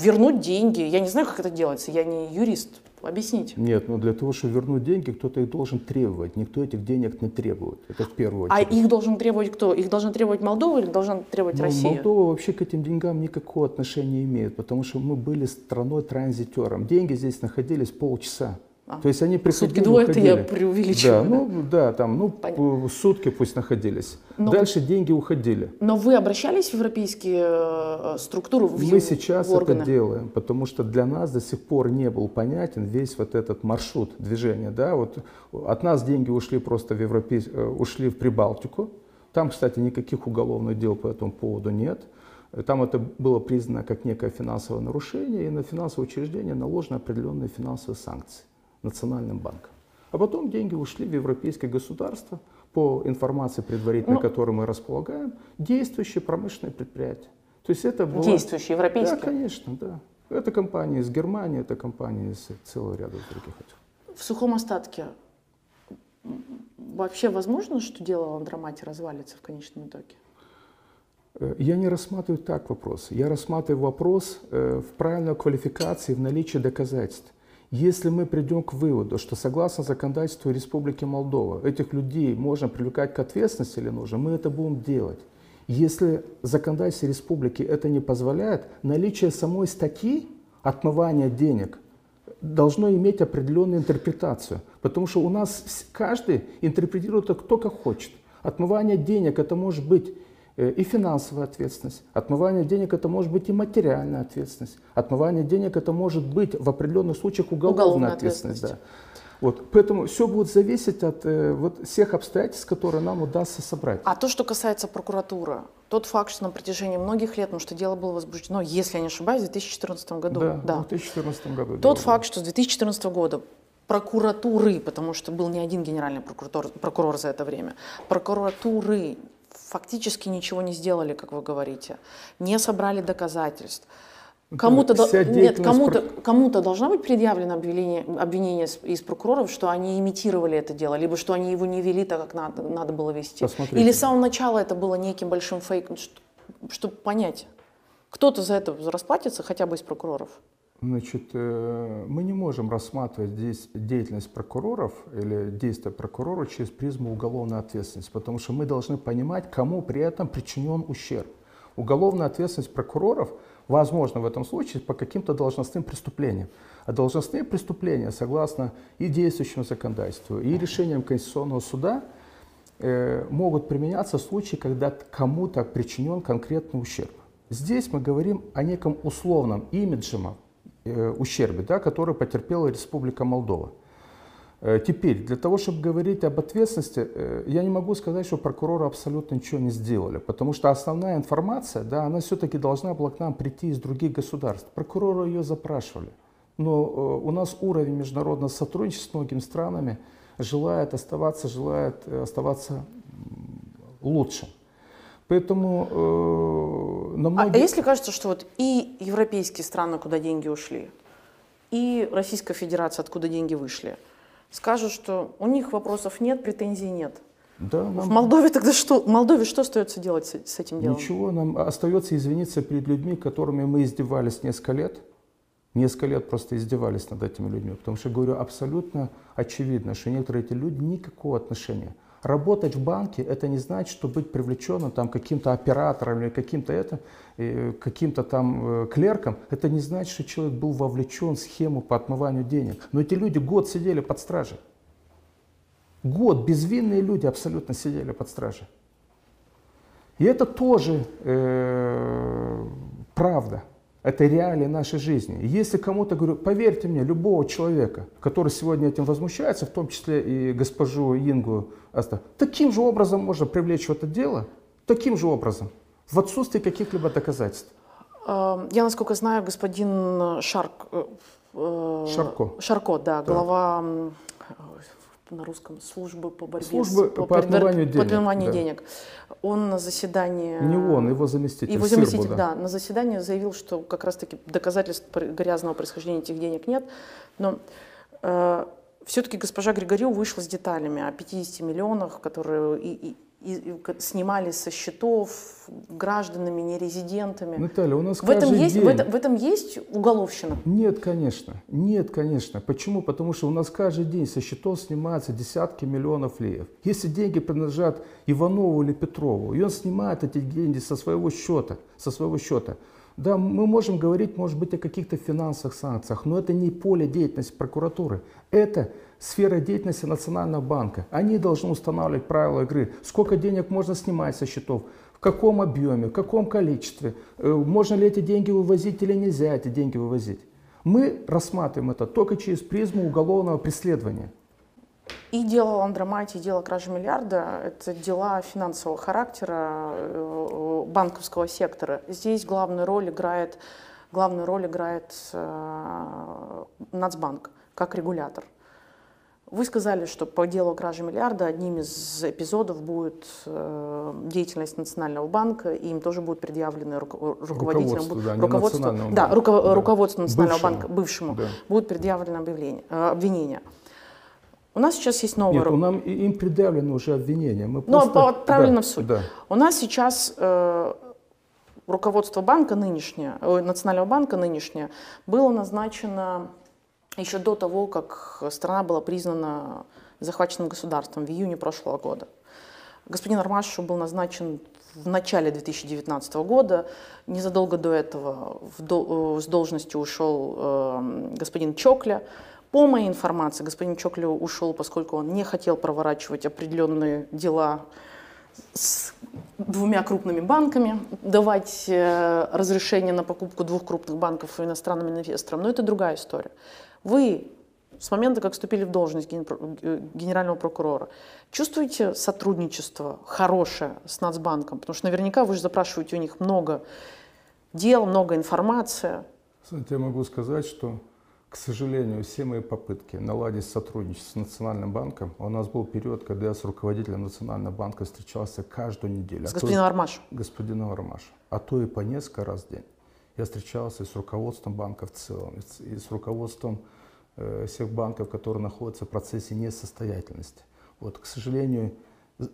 вернуть деньги. Я не знаю, как это делается, я не юрист. Объясните. Нет, но для того, чтобы вернуть деньги, кто-то их должен требовать. Никто этих денег не требует. Это в первую А очередь. их должен требовать кто? Их должен требовать Молдова или должен требовать Но Россия? Молдова вообще к этим деньгам никакого отношения не имеет, потому что мы были страной-транзитером. Деньги здесь находились полчаса. А. То есть они приходили, Сутки двое, это я преувеличиваю. Да, ну да, там, ну Понятно. сутки пусть находились. Но- Дальше деньги уходили. Но вы обращались в европейские э, структуры, в, Мы сейчас в органы? это делаем, потому что для нас до сих пор не был понятен весь вот этот маршрут движения. Да? Вот от нас деньги ушли просто в, Европе... э, ушли в Прибалтику. Там, кстати, никаких уголовных дел по этому поводу нет. Там это было признано как некое финансовое нарушение, и на финансовое учреждение наложены определенные финансовые санкции национальным банком. А потом деньги ушли в европейские государства, по информации предварительной, Ну- которой мы располагаем, действующие промышленные предприятия. То есть это было... Действующие, европейские? Да, конечно, да. Это компании из Германии, это компании из целого ряда других. В сухом остатке вообще возможно, что дело Андромате развалится в конечном итоге? Э, Я не рассматриваю так вопрос. Я рассматриваю вопрос э, в правильной квалификации, в наличии доказательств. Если мы придем к выводу, что согласно законодательству Республики Молдова этих людей можно привлекать к ответственности или нужно, мы это будем делать. Если законодательство республики это не позволяет, наличие самой статьи отмывания денег должно иметь определенную интерпретацию. Потому что у нас каждый интерпретирует это кто как хочет. Отмывание денег это может быть и финансовая ответственность. Отмывание денег это может быть и материальная ответственность. Отмывание денег это может быть в определенных случаях уголовная, Уголовная ответственность. ответственность. да. Вот. Поэтому все будет зависеть от э, вот, всех обстоятельств, которые нам удастся собрать. А то, что касается прокуратуры, тот факт, что на протяжении многих лет, потому что дело было возбуждено, если я не ошибаюсь, в 2014 году. Да, в 2014 году. Тот факт, что с 2014 года прокуратуры, потому что был не один генеральный прокурор, прокурор за это время, прокуратуры фактически ничего не сделали, как вы говорите, не собрали доказательств. Да, Кому-то, до- нет, кому-то, кому-то должно быть предъявлено обвинение, обвинение из прокуроров, что они имитировали это дело, либо что они его не вели так, как надо, надо было вести. Посмотрите. Или с самого начала это было неким большим фейком, чтобы понять, кто-то за это расплатится, хотя бы из прокуроров. Значит, э, мы не можем рассматривать здесь деятельность прокуроров или действия прокурора через призму уголовной ответственности, потому что мы должны понимать, кому при этом причинен ущерб. Уголовная ответственность прокуроров возможно в этом случае по каким-то должностным преступлениям. А должностные преступления, согласно и действующему законодательству, и решениям Конституционного суда, э, могут применяться в случае, когда кому-то причинен конкретный ущерб. Здесь мы говорим о неком условном имиджем э, ущербе, да, который потерпела Республика Молдова. Э, Теперь, для того, чтобы говорить об ответственности, э, я не могу сказать, что прокуроры абсолютно ничего не сделали, потому что основная информация, да, она все-таки должна была к нам прийти из других государств. Прокуроры ее запрашивали. Но э, у нас уровень международного сотрудничества с многими странами желает оставаться, желает э, оставаться лучшим. Поэтому э, на А, многие... а если кажется, что вот и европейские страны, куда деньги ушли, и Российская Федерация, откуда деньги вышли, скажут, что у них вопросов нет, претензий нет. Да, В нам Молдове тогда что? В Молдове что остается делать с, с этим делом? Ничего, нам остается извиниться перед людьми, которыми мы издевались несколько лет. Несколько лет просто издевались над этими людьми. Потому что, говорю, абсолютно очевидно, что некоторые эти люди никакого отношения. Работать в банке, это не значит, что быть привлеченным там каким-то оператором или каким-то это, э, каким-то там э, клерком, это не значит, что человек был вовлечен в схему по отмыванию денег. Но эти люди год сидели под стражей. Год безвинные люди абсолютно сидели под стражей. И это тоже э, правда. Это реалии нашей жизни. И если кому-то говорю, поверьте мне, любого человека, который сегодня этим возмущается, в том числе и госпожу Ингу Аста, таким же образом можно привлечь в это дело, таким же образом, в отсутствии каких-либо доказательств. Э, Я, насколько знаю, господин Шарк... э, э, Шарко. Шарко, да, глава э, на русском службы по борьбе Службы с, по предвар- отмыванию по денег, отмыванию да. денег. Он на заседании... Не он, его заместитель. Его заместитель, да. да, на заседании заявил, что как раз-таки доказательств грязного происхождения этих денег нет. Но все-таки госпожа Григорьев вышла с деталями о 50 миллионах, которые и- и- и- снимали со счетов гражданами, нерезидентами. Наталья, у нас в, этом есть, день... в, этом, в этом есть уголовщина? Нет, конечно. Нет, конечно. Почему? Потому что у нас каждый день со счетов снимаются десятки миллионов леев. Если деньги принадлежат Иванову или Петрову, и он снимает эти деньги со своего счета, со своего счета, да, мы можем говорить, может быть, о каких-то финансовых санкциях, но это не поле деятельности прокуратуры. Это сфера деятельности Национального банка. Они должны устанавливать правила игры. Сколько денег можно снимать со счетов, в каком объеме, в каком количестве, э, можно ли эти деньги вывозить или нельзя эти деньги вывозить. Мы рассматриваем это только через призму уголовного преследования. И дело Ландромати, и дело кражи миллиарда – это дела финансового характера, э, банковского сектора. Здесь главную роль играет, главную роль играет э, Нацбанк как регулятор. Вы сказали, что по делу кражи миллиарда одним из эпизодов будет э, деятельность Национального банка, и им тоже будут предъявлены руко- руководителям, Руководству, да, руководству, да, руко- да. руководству Национального Бывшему. банка, бывшему, Да. будут предъявлены объявления, э, обвинения. У нас сейчас есть новый Нет, ру- нам, им предъявлено уже обвинение. Мы Ну, просто- по- отправлено да, в суд. Да. У нас сейчас э, руководство банка нынешнее, ой, Национального банка нынешнее, было назначено еще до того, как страна была признана захваченным государством в июне прошлого года. Господин Армашев был назначен в начале 2019 года. Незадолго до этого в дол- э, с должности ушел э, господин Чокля. По моей информации, господин Чокля ушел, поскольку он не хотел проворачивать определенные дела с двумя крупными банками, давать э, разрешение на покупку двух крупных банков иностранным инвесторам. Но это другая история. Вы с момента, как вступили в должность э, генерального прокурора, чувствуете сотрудничество хорошее с Нацбанком? Потому что наверняка вы же запрашиваете у них много дел, много информации. Я могу сказать, что, к сожалению, все мои попытки наладить сотрудничество с Национальным банком, у нас был период, когда я с руководителем Национального банка встречался каждую неделю. С а то и- господином Армашем. господина Армаша, а то и по несколько раз в день. Я встречался и с руководством банка в целом, и с, руководством э, всех банков, которые находятся в процессе несостоятельности. Вот, к сожалению,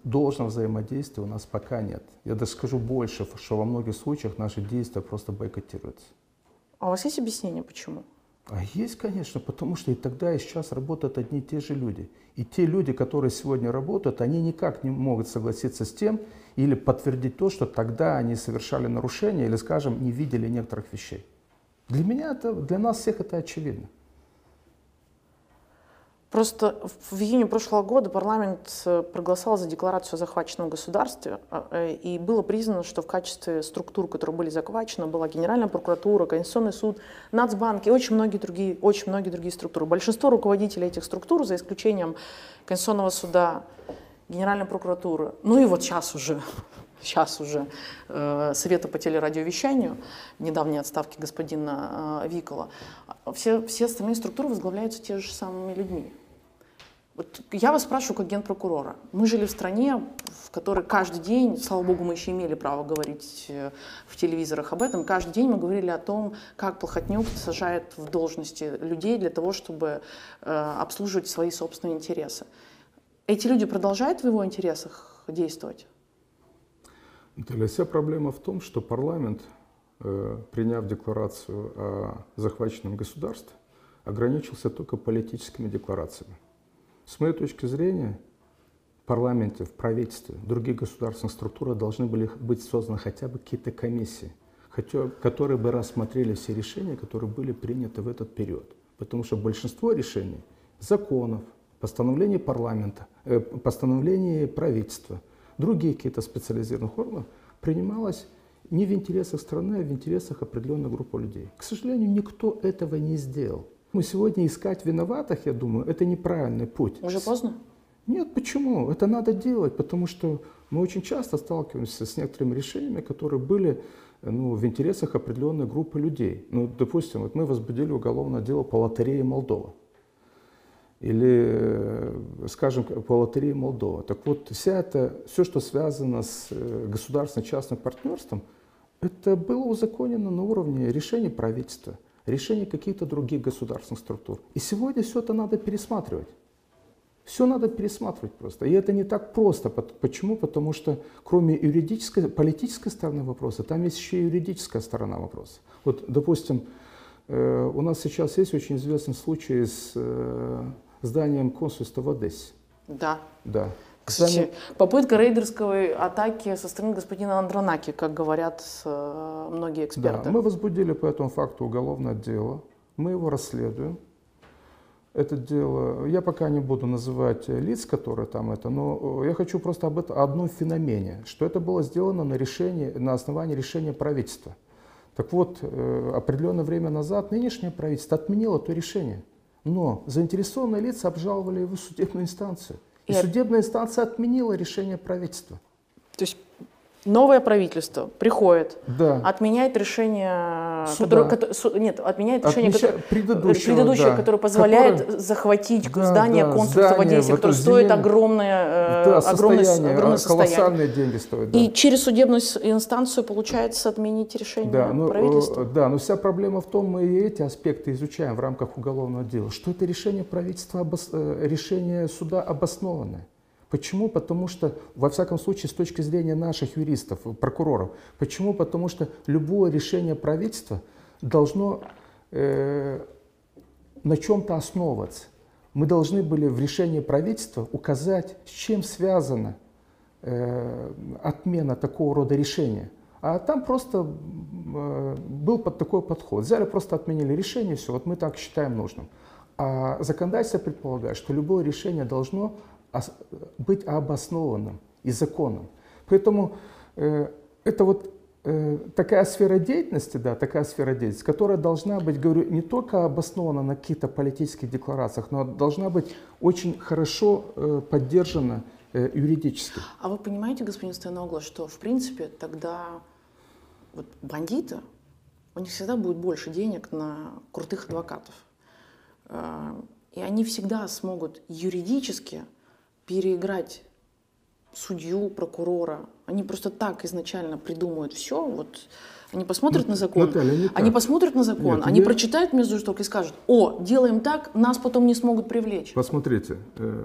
должного взаимодействия у нас пока нет. Я даже скажу больше, что во многих случаях наши действия просто бойкотируются. А у вас есть объяснение, почему? А есть, конечно, потому что и тогда, и сейчас работают одни и те же люди. И те люди, которые сегодня работают, они никак не могут согласиться с тем или подтвердить то, что тогда они совершали нарушения или, скажем, не видели некоторых вещей. Для меня это, для нас всех это очевидно. Просто в июне прошлого года парламент э, проголосовал за декларацию о захваченном государстве, а, э, и было признано, что в качестве структур, которые были захвачены, была Генеральная прокуратура, Конституционный суд, Нацбанк и очень многие другие, очень многие другие структуры. Большинство руководителей этих структур, за исключением Конституционного суда, Генеральной прокуратуры, ну и вот сейчас уже, сейчас уже э, Совета по телерадиовещанию, недавней отставки господина э, Викола, все, все остальные структуры возглавляются те же самыми людьми. Вот я вас спрашиваю как генпрокурора. Мы жили в стране, в которой каждый день, слава богу, мы еще имели право говорить э, в телевизорах об этом, каждый день мы говорили о том, как Плохотнюк сажает в должности людей для того, чтобы э, обслуживать свои собственные интересы. Эти люди продолжают в его интересах действовать? Наталья, вся проблема в том, что парламент, э, приняв декларацию о захваченном государстве, ограничился только политическими декларациями. С моей точки зрения, в парламенте, в правительстве, в других государственных структурах должны были быть созданы хотя бы какие-то комиссии, которые бы рассмотрели все решения, которые были приняты в этот период. Потому что большинство решений, законов, постановление парламента, э, постановление правительства, другие какие-то специализированных органов принималось не в интересах страны, а в интересах определенной группы людей. К сожалению, никто этого не сделал. Мы сегодня искать виноватых, я думаю, это неправильный путь. Уже поздно? Нет, почему? Это надо делать, потому что мы очень часто сталкиваемся с некоторыми решениями, которые были ну, в интересах определенной группы людей. Ну, допустим, вот мы возбудили уголовное дело по лотерее Молдова. Или, э, скажем, по лотерее Молдова. Так вот, вся это, все, что связано с э, государственно-частным партнерством, это было узаконено на уровне решений правительства, решений каких-то других государственных структур. И сегодня все это надо пересматривать. Все надо пересматривать просто. И это не так просто. Почему? Потому что кроме юридической, политической стороны вопроса, там есть еще и юридическая сторона вопроса. Вот, допустим, э, у нас сейчас есть очень известный случай с зданием консульства в Одессе. Да. Да. Кстати, Здание... попытка рейдерской атаки со стороны господина Андронаки, как говорят э, многие эксперты. Да, мы возбудили по этому факту уголовное дело. Мы его расследуем это дело, я пока не буду называть лиц, которые там это, но я хочу просто об этом, одном феномене, что это было сделано на, решении, на основании решения правительства. Так вот, э, определенное время назад нынешнее правительство отменило то решение, но заинтересованные лица обжаловали его в судебную инстанцию. И, и судебная инстанция отменила решение правительства. То есть новое правительство приходит, да. отменяет решение, которое, которое, нет, отменяет решение Отмеща... которое, предыдущего, предыдущее, да. которое позволяет которое... захватить да, здание да, консульства в Одессе, которое стоит земель... огромное, э, да, огромное, состояние, огромное а, состояние. Колоссальные деньги стоят. Да. И через судебную инстанцию получается отменить решение да, но, правительства. Да, но вся проблема в том, мы и эти аспекты изучаем в рамках уголовного дела, что это решение правительства, обос... Э, решение суда обоснованное. Почему? Потому что, во всяком случае, с точки зрения наших юристов, прокуроров, почему? Потому что любое решение правительства должно э, на чем-то основываться. Мы должны были в решении правительства указать, с чем связана э, отмена такого рода решения. А там просто э, был под такой подход. Взяли, просто отменили решение, все, вот мы так считаем нужным. А законодательство предполагает, что любое решение должно быть обоснованным и законным. Поэтому э, это вот э, такая сфера деятельности, да, такая сфера деятельности, которая должна быть, говорю, не только обоснована на каких-то политических декларациях, но должна быть очень хорошо э, поддержана э, юридически. А вы понимаете, господин Стояногло, что в принципе тогда вот бандиты, у них всегда будет больше денег на крутых адвокатов. Э, и они всегда смогут юридически переиграть судью, прокурора. Они просто так изначально придумают все. Вот они посмотрят ну, на закон, Наталья, не они посмотрят на закон, Нет, они я... прочитают между строк и скажут: "О, делаем так, нас потом не смогут привлечь". Посмотрите, э,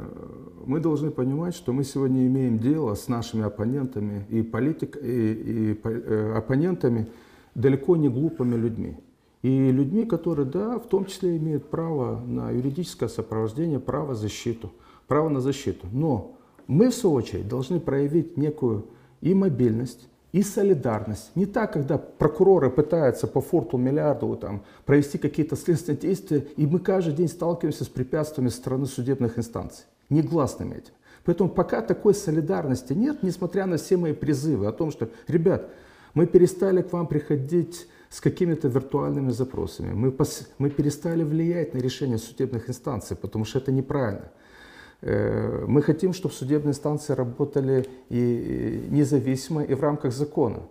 мы должны понимать, что мы сегодня имеем дело с нашими оппонентами и политик и, и э, оппонентами далеко не глупыми людьми. И людьми, которые, да, в том числе имеют право на юридическое сопровождение, право защиту право на защиту. Но мы, в свою очередь, должны проявить некую и мобильность, и солидарность. Не так, когда прокуроры пытаются по форту миллиарду там, провести какие-то следственные действия, и мы каждый день сталкиваемся с препятствиями со стороны судебных инстанций, негласными этим. Поэтому пока такой солидарности нет, несмотря на все мои призывы о том, что, ребят, мы перестали к вам приходить с какими-то виртуальными запросами, мы, пос, мы перестали влиять на решение судебных инстанций, потому что это неправильно. Э, мы хотим, чтобы судебные инстанции работали и независимо, и в рамках закона.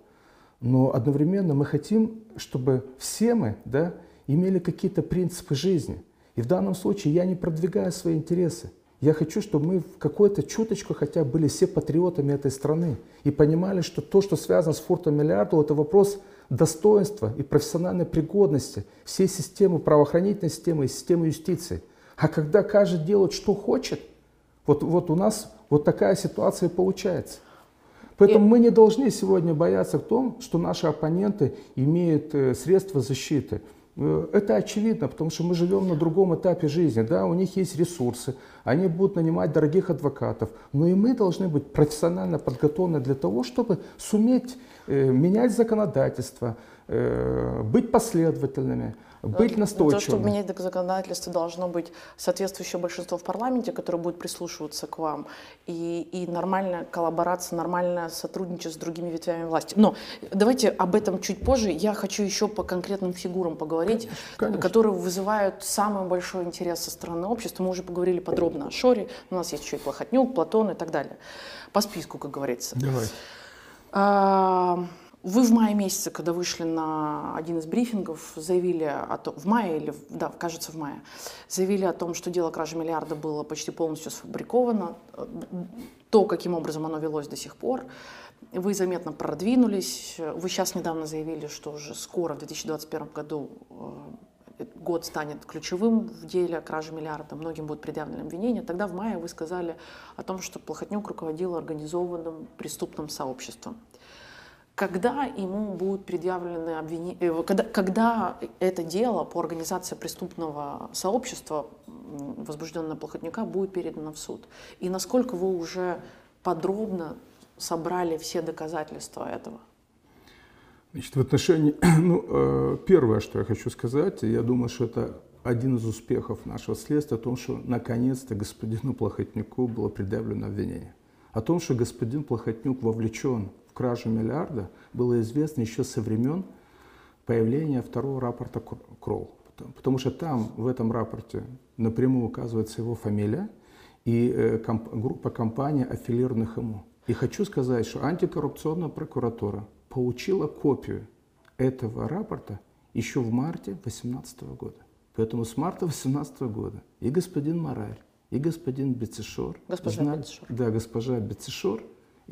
Но одновременно мы хотим, чтобы все мы да, имели какие-то принципы жизни. И в данном случае я не продвигаю свои интересы. Я хочу, чтобы мы в какой-то чуточку хотя бы были все патриотами этой страны и понимали, что то, что связано с фортом миллиарда, это вопрос достоинства и профессиональной пригодности всей системы правоохранительной системы и системы юстиции. А когда каждый делает, что хочет, вот, вот у нас вот такая ситуация получается. Поэтому и... мы не должны сегодня бояться в том, что наши оппоненты имеют э, средства защиты. Э, это очевидно, потому что мы живем на другом этапе жизни. Да, у них есть ресурсы, они будут нанимать дорогих адвокатов. Но и мы должны быть профессионально подготовлены для того, чтобы суметь э, менять законодательство, э, быть последовательными, быть того, настойчивым. чтобы менять законодательство, должно быть соответствующее большинство в парламенте, которое будет прислушиваться к вам, и, и нормальная коллаборация, нормальное сотрудничество с другими ветвями власти. Но давайте об этом чуть позже. Я хочу еще по конкретным фигурам поговорить, конечно. которые вызывают самый большой интерес со стороны общества. Мы уже поговорили подробно о Шоре, у нас есть еще и Плохотнюк, Платон и так далее. По списку, как говорится. Давай. А, Вы в мае месяце, когда вышли на один из брифингов, заявили о том, в мае или, да, кажется, в мае, заявили о том, что дело кражи миллиарда было почти полностью сфабриковано, то, каким образом оно велось до сих пор. Вы заметно продвинулись. Вы сейчас недавно заявили, что уже скоро, в 2021 году, э, год станет ключевым в деле кражи миллиарда, многим будут предъявлены обвинения. Тогда в мае вы сказали о том, что Плохотнюк руководил организованным преступным сообществом. Когда ему будут предъявлены обвинения, когда, когда это дело по организации преступного сообщества, возбужденное Плохотнюка, будет передано в суд? И насколько вы уже подробно собрали все доказательства этого? Значит, в отношении, ну, э, первое, что я хочу сказать, я думаю, что это один из успехов нашего следствия, о том, что наконец-то господину Плохотнюку было предъявлено обвинение. О том, что господин Плохотнюк вовлечен в миллиарда, было известно еще со времен появления второго рапорта Кр- Кролл. Потому- Потому что там, в этом рапорте, напрямую указывается его фамилия и э, комп- группа компаний, аффилированных ему. И хочу сказать, что антикоррупционная прокуратура получила копию этого рапорта еще в марте 2018 года. Поэтому с марта 2018 года и господин Мораль, и господин Бецешор, Госпожа знали- Бецешор. да, госпожа Бецешор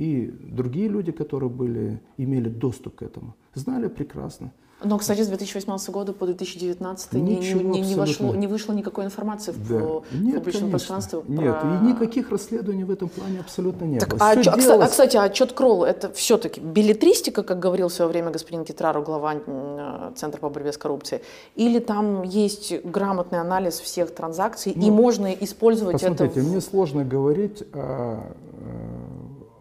и другие люди, которые были, имели доступ к этому, знали прекрасно. Но, кстати, с 2018 года по 2019 не, не, Ничего не, не, вошло, не вышло никакой информации в Да. по- Нет, публичном конечно. пространстве. Нет, про- и никаких расследований в этом плане абсолютно не Так, было. а, чё- а, делалось- а, кстати, отчет Кролл это все-таки билетристика, как говорил в свое время господин Китрару, глава э, Центра по борьбе с коррупцией, или там есть грамотный анализ всех транзакций, и можно использовать это. Ну, Посмотрите, в- мне сложно говорить о, э,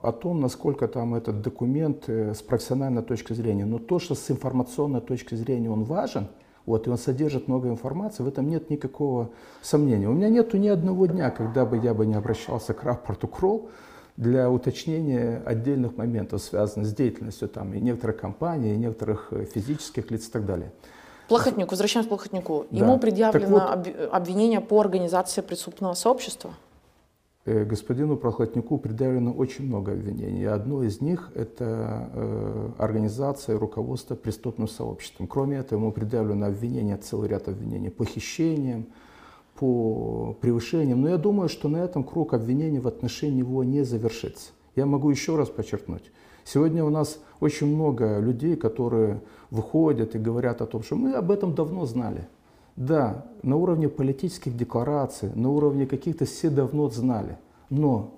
о том, насколько там этот документ э, с профессиональной точки зрения. Но то, что с информационной точки зрения он важен, вот, и он содержит много информации, в этом нет никакого сомнения. У меня нету ни одного дня, когда бы я бы не обращался к рапорту КРОЛ для уточнения отдельных моментов, связанных с деятельностью там, и некоторых компаний, и некоторых э, физических лиц и так далее. Плохотнюк, возвращаемся к Плохотнюку. Да. Ему Так предъявлено вот- об- обвинение по организации преступного сообщества. Э, Господину Прохладнику предъявлено очень много обвинений. Одно из них – это э, организация и руководство преступным сообществом. Кроме этого, ему предъявлено обвинение, целый ряд обвинений по хищениям, по превышениям. Но я думаю, что на этом круг обвинений в отношении него не завершится. Я могу еще раз подчеркнуть. Сегодня у нас очень много людей, которые выходят и говорят о том, что мы об этом давно знали. Да, на уровне политических деклараций, на уровне каких-то все давно знали. Но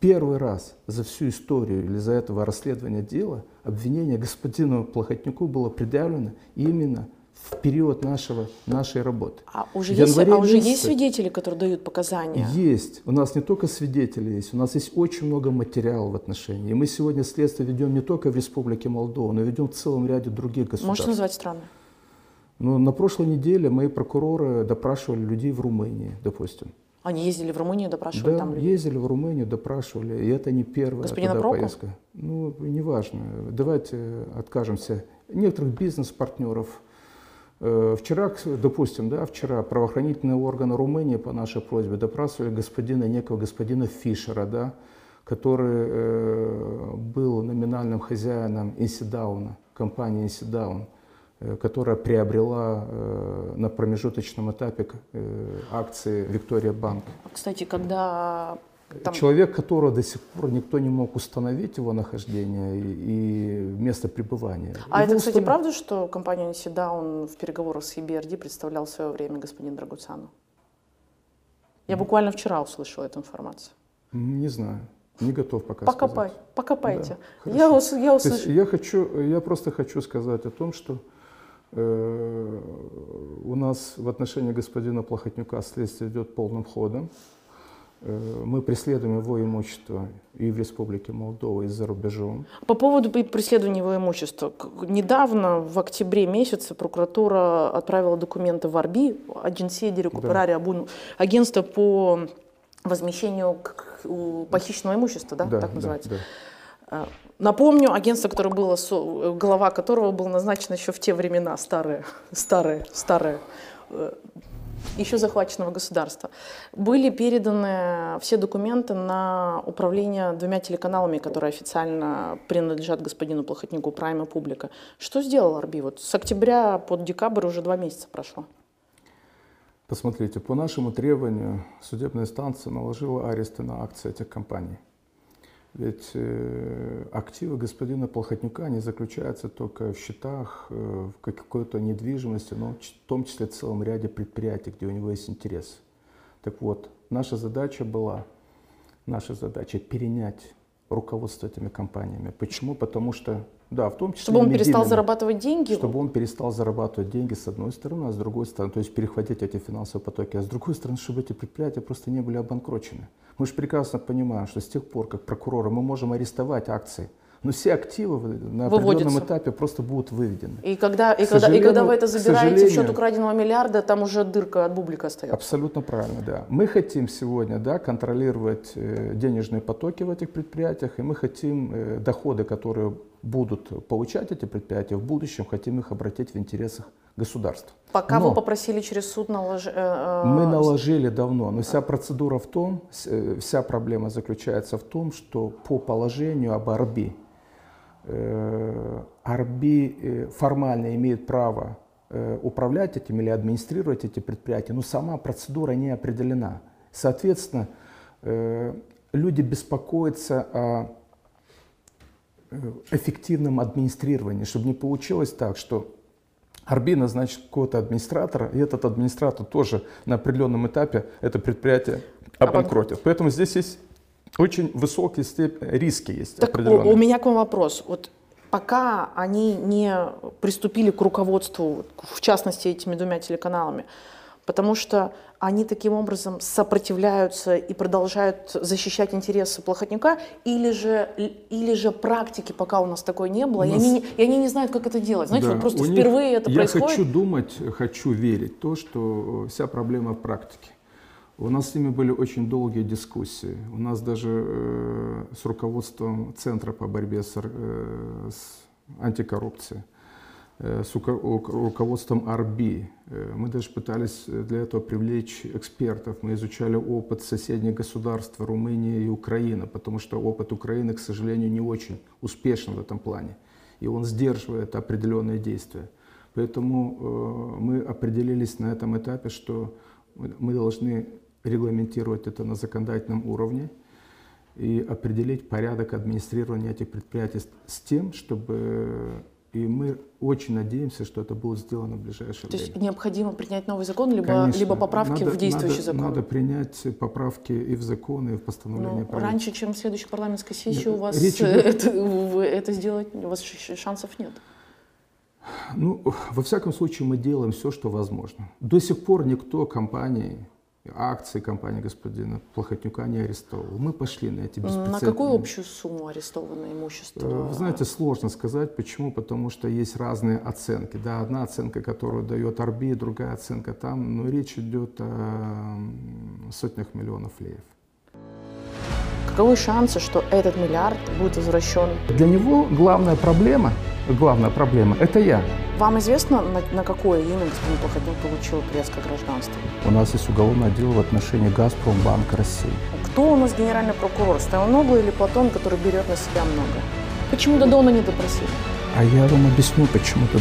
первый раз за всю историю или за этого расследования дела обвинение господину Плохотнюку было предъявлено именно в период нашего, нашей работы. А уже, есть, а уже есть месяце свидетели, которые дают показания? Есть. У нас не только свидетели есть, у нас есть очень много материала в отношении. И мы сегодня следствие ведем не только в Республике Молдова, но ведем в целом ряде других государств. Можете назвать страны? Ну, на прошлой неделе мои прокуроры допрашивали людей в Румынии, допустим. Они ездили в Румынию, допрашивали Да, там людей. ездили в Румынию, допрашивали, и это не первая Господина туда Прока? поездка. Ну, неважно. Давайте откажемся. Некоторых бизнес-партнеров. Э, Вчера, допустим, да, вчера правоохранительные органы Румынии по нашей просьбе допрашивали господина, некого господина Фишера, да, который э, был номинальным хозяином Инсидауна, компании Инсидаун, которая приобрела э, на промежуточном этапе э, акции Виктория Банк. Кстати, когда там Человек, которого до сих пор никто не мог установить его нахождение и, и место пребывания. А Его это, кстати, установ- правда, что компания Ниседа, он в переговорах с EBRD представлял в свое время господин Драгуцану? Я буквально вчера услышала эту информацию. Не знаю, не готов пока Покопай, сказать. покопайте. Да, я, ус- я услышала. я хочу, я просто хочу сказать о том, что э, у нас в отношении господина Плохотнюка следствие идет полным ходом. Э, Мы преследуем его имущество и в Республике Молдова, и за рубежом. По поводу преследования его имущества. Недавно, в октябре месяце, прокуратура отправила документы в АРБИ, Агенция Recuperare Abun- агентство по возмещению похищенного имущества, да, так называется. да. А, Напомню, агентство, которое было, глава которого был назначен еще в те времена, старые, старые, старые, э, еще захваченного государства. Были переданы все документы на управление двумя телеканалами, которые официально принадлежат господину Плохотнику, Прайм и Публика. Что сделал Арби? Вот с октября по декабрь уже два месяца прошло. Посмотрите, по нашему требованию судебная инстанция наложила аресты на акции этих компаний. Ведь э, активы господина Плохотнюка не заключаются только в счетах, э, в какой-то недвижимости, но в том числе в целом ряде предприятий, где у него есть интерес. Так вот, наша задача была, наша задача перенять руководство этими компаниями. Почему? Потому что, да, в том числе... Чтобы он перестал зарабатывать деньги? чтобы он перестал зарабатывать деньги с одной стороны, а с другой стороны, то есть перехватить эти финансовые потоки, а с другой стороны, чтобы эти предприятия просто не были обанкрочены. Мы же прекрасно понимаем, что с тех пор, как прокуроры, мы можем арестовать акции, но все активы на определенном Выводятся. этапе просто будут выведены. И когда, и, когда, и когда вы это забираете в счет украденного миллиарда, там уже дырка от бублика остается. Абсолютно правильно, да. Мы хотим сегодня да, контролировать э, денежные потоки в этих предприятиях, и мы хотим э, доходы, которые будут получать эти предприятия в будущем, хотим их обратить в интересах государства. Пока Но- вы попросили через суд наложить... Мы наложили давно, но вся процедура в том, э, вся проблема заключается в том, что по положению об АРБИ, э, АРБИ э, формально имеет право э, управлять этим или администрировать эти предприятия, но сама процедура не определена. Соответственно, э, люди беспокоятся о э, эффективном администрировании, чтобы не получилось так, что Арби назначит какого-то администратора, и этот администратор тоже на определенном этапе это предприятие обанкротит. Поэтому здесь есть очень высокие степень, риски есть Так у, определенные. у меня к вам вопрос. Вот пока они не приступили к руководству, в частности, этими двумя телеканалами, потому что они таким образом сопротивляются и продолжают защищать интересы Плохотнюка, или же, или же практики пока у нас такой не было, и, нас- они, не- и они не знают, как это делать. Знаете, Да, вот просто у них- впервые это Я происходит. хочу думать, хочу верить то, что вся проблема в практике. У нас с ними были очень долгие дискуссии. У нас даже э, с руководством Центра по борьбе с, э, с антикоррупцией, э, с уко- у- руководством АРБИ. э, Мы даже пытались для этого привлечь экспертов. Мы изучали опыт соседних государств, Румынии и Украины, потому что опыт Украины, к сожалению, не очень успешен в этом плане. И он сдерживает определенные действия. Поэтому э, мы определились на этом этапе, что мы- должны регламентировать это на законодательном уровне и определить порядок администрирования этих предприятий с- с тем, чтобы и мы очень надеемся, что это будет сделано в ближайшее То есть время. необходимо принять новый закон, либо, Конечно. либо поправки Надо- в действующий надо, закон. Надо принять поправки и в законы, и в постановление Ну, правительства. раньше, чем в следующей парламентской сессии, Да, у вас речь э, идет- это, вы это сделать, у вас шансов нет. Ну, во всяком случае, мы делаем все, что возможно. До сих пор никто компании, акции компании господина Плохотнюка не арестовал. Мы пошли на эти На беспрецедентные- какую общую сумму арестовано имущество? Э, Вы знаете, сложно сказать. Почему? Потому что есть разные оценки. Да, одна оценка, которую дает Арби, другая оценка там. Но речь идет о сотнях миллионов леев. Каковы шансы, что этот миллиард будет возвращен? Для него главная проблема, главная проблема – это я. Вам известно, на, на какое имя господин Плохотнюк получил турецкое гражданство? У нас есть уголовное дело в отношении «Газпромбанк России». Кто у нас генеральный прокурор? Стояногла или Платон, который берет на себя много? Почему Додона не допросили? А я вам объясню, почему ты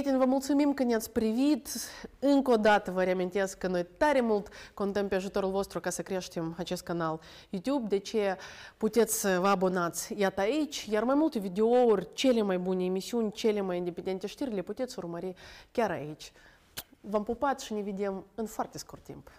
Prieteni, vă mulțumim că ne-ați privit. Încă o dată vă reamintesc că noi tare mult contăm pe ajutorul vostru ca să creștem acest canal YouTube, de ce puteți să vă abonați iată aici, iar mai multe videouri, cele mai bune emisiuni, cele mai independente știri le puteți urmări chiar aici. v-am pupat și ne vedem în foarte scurt timp.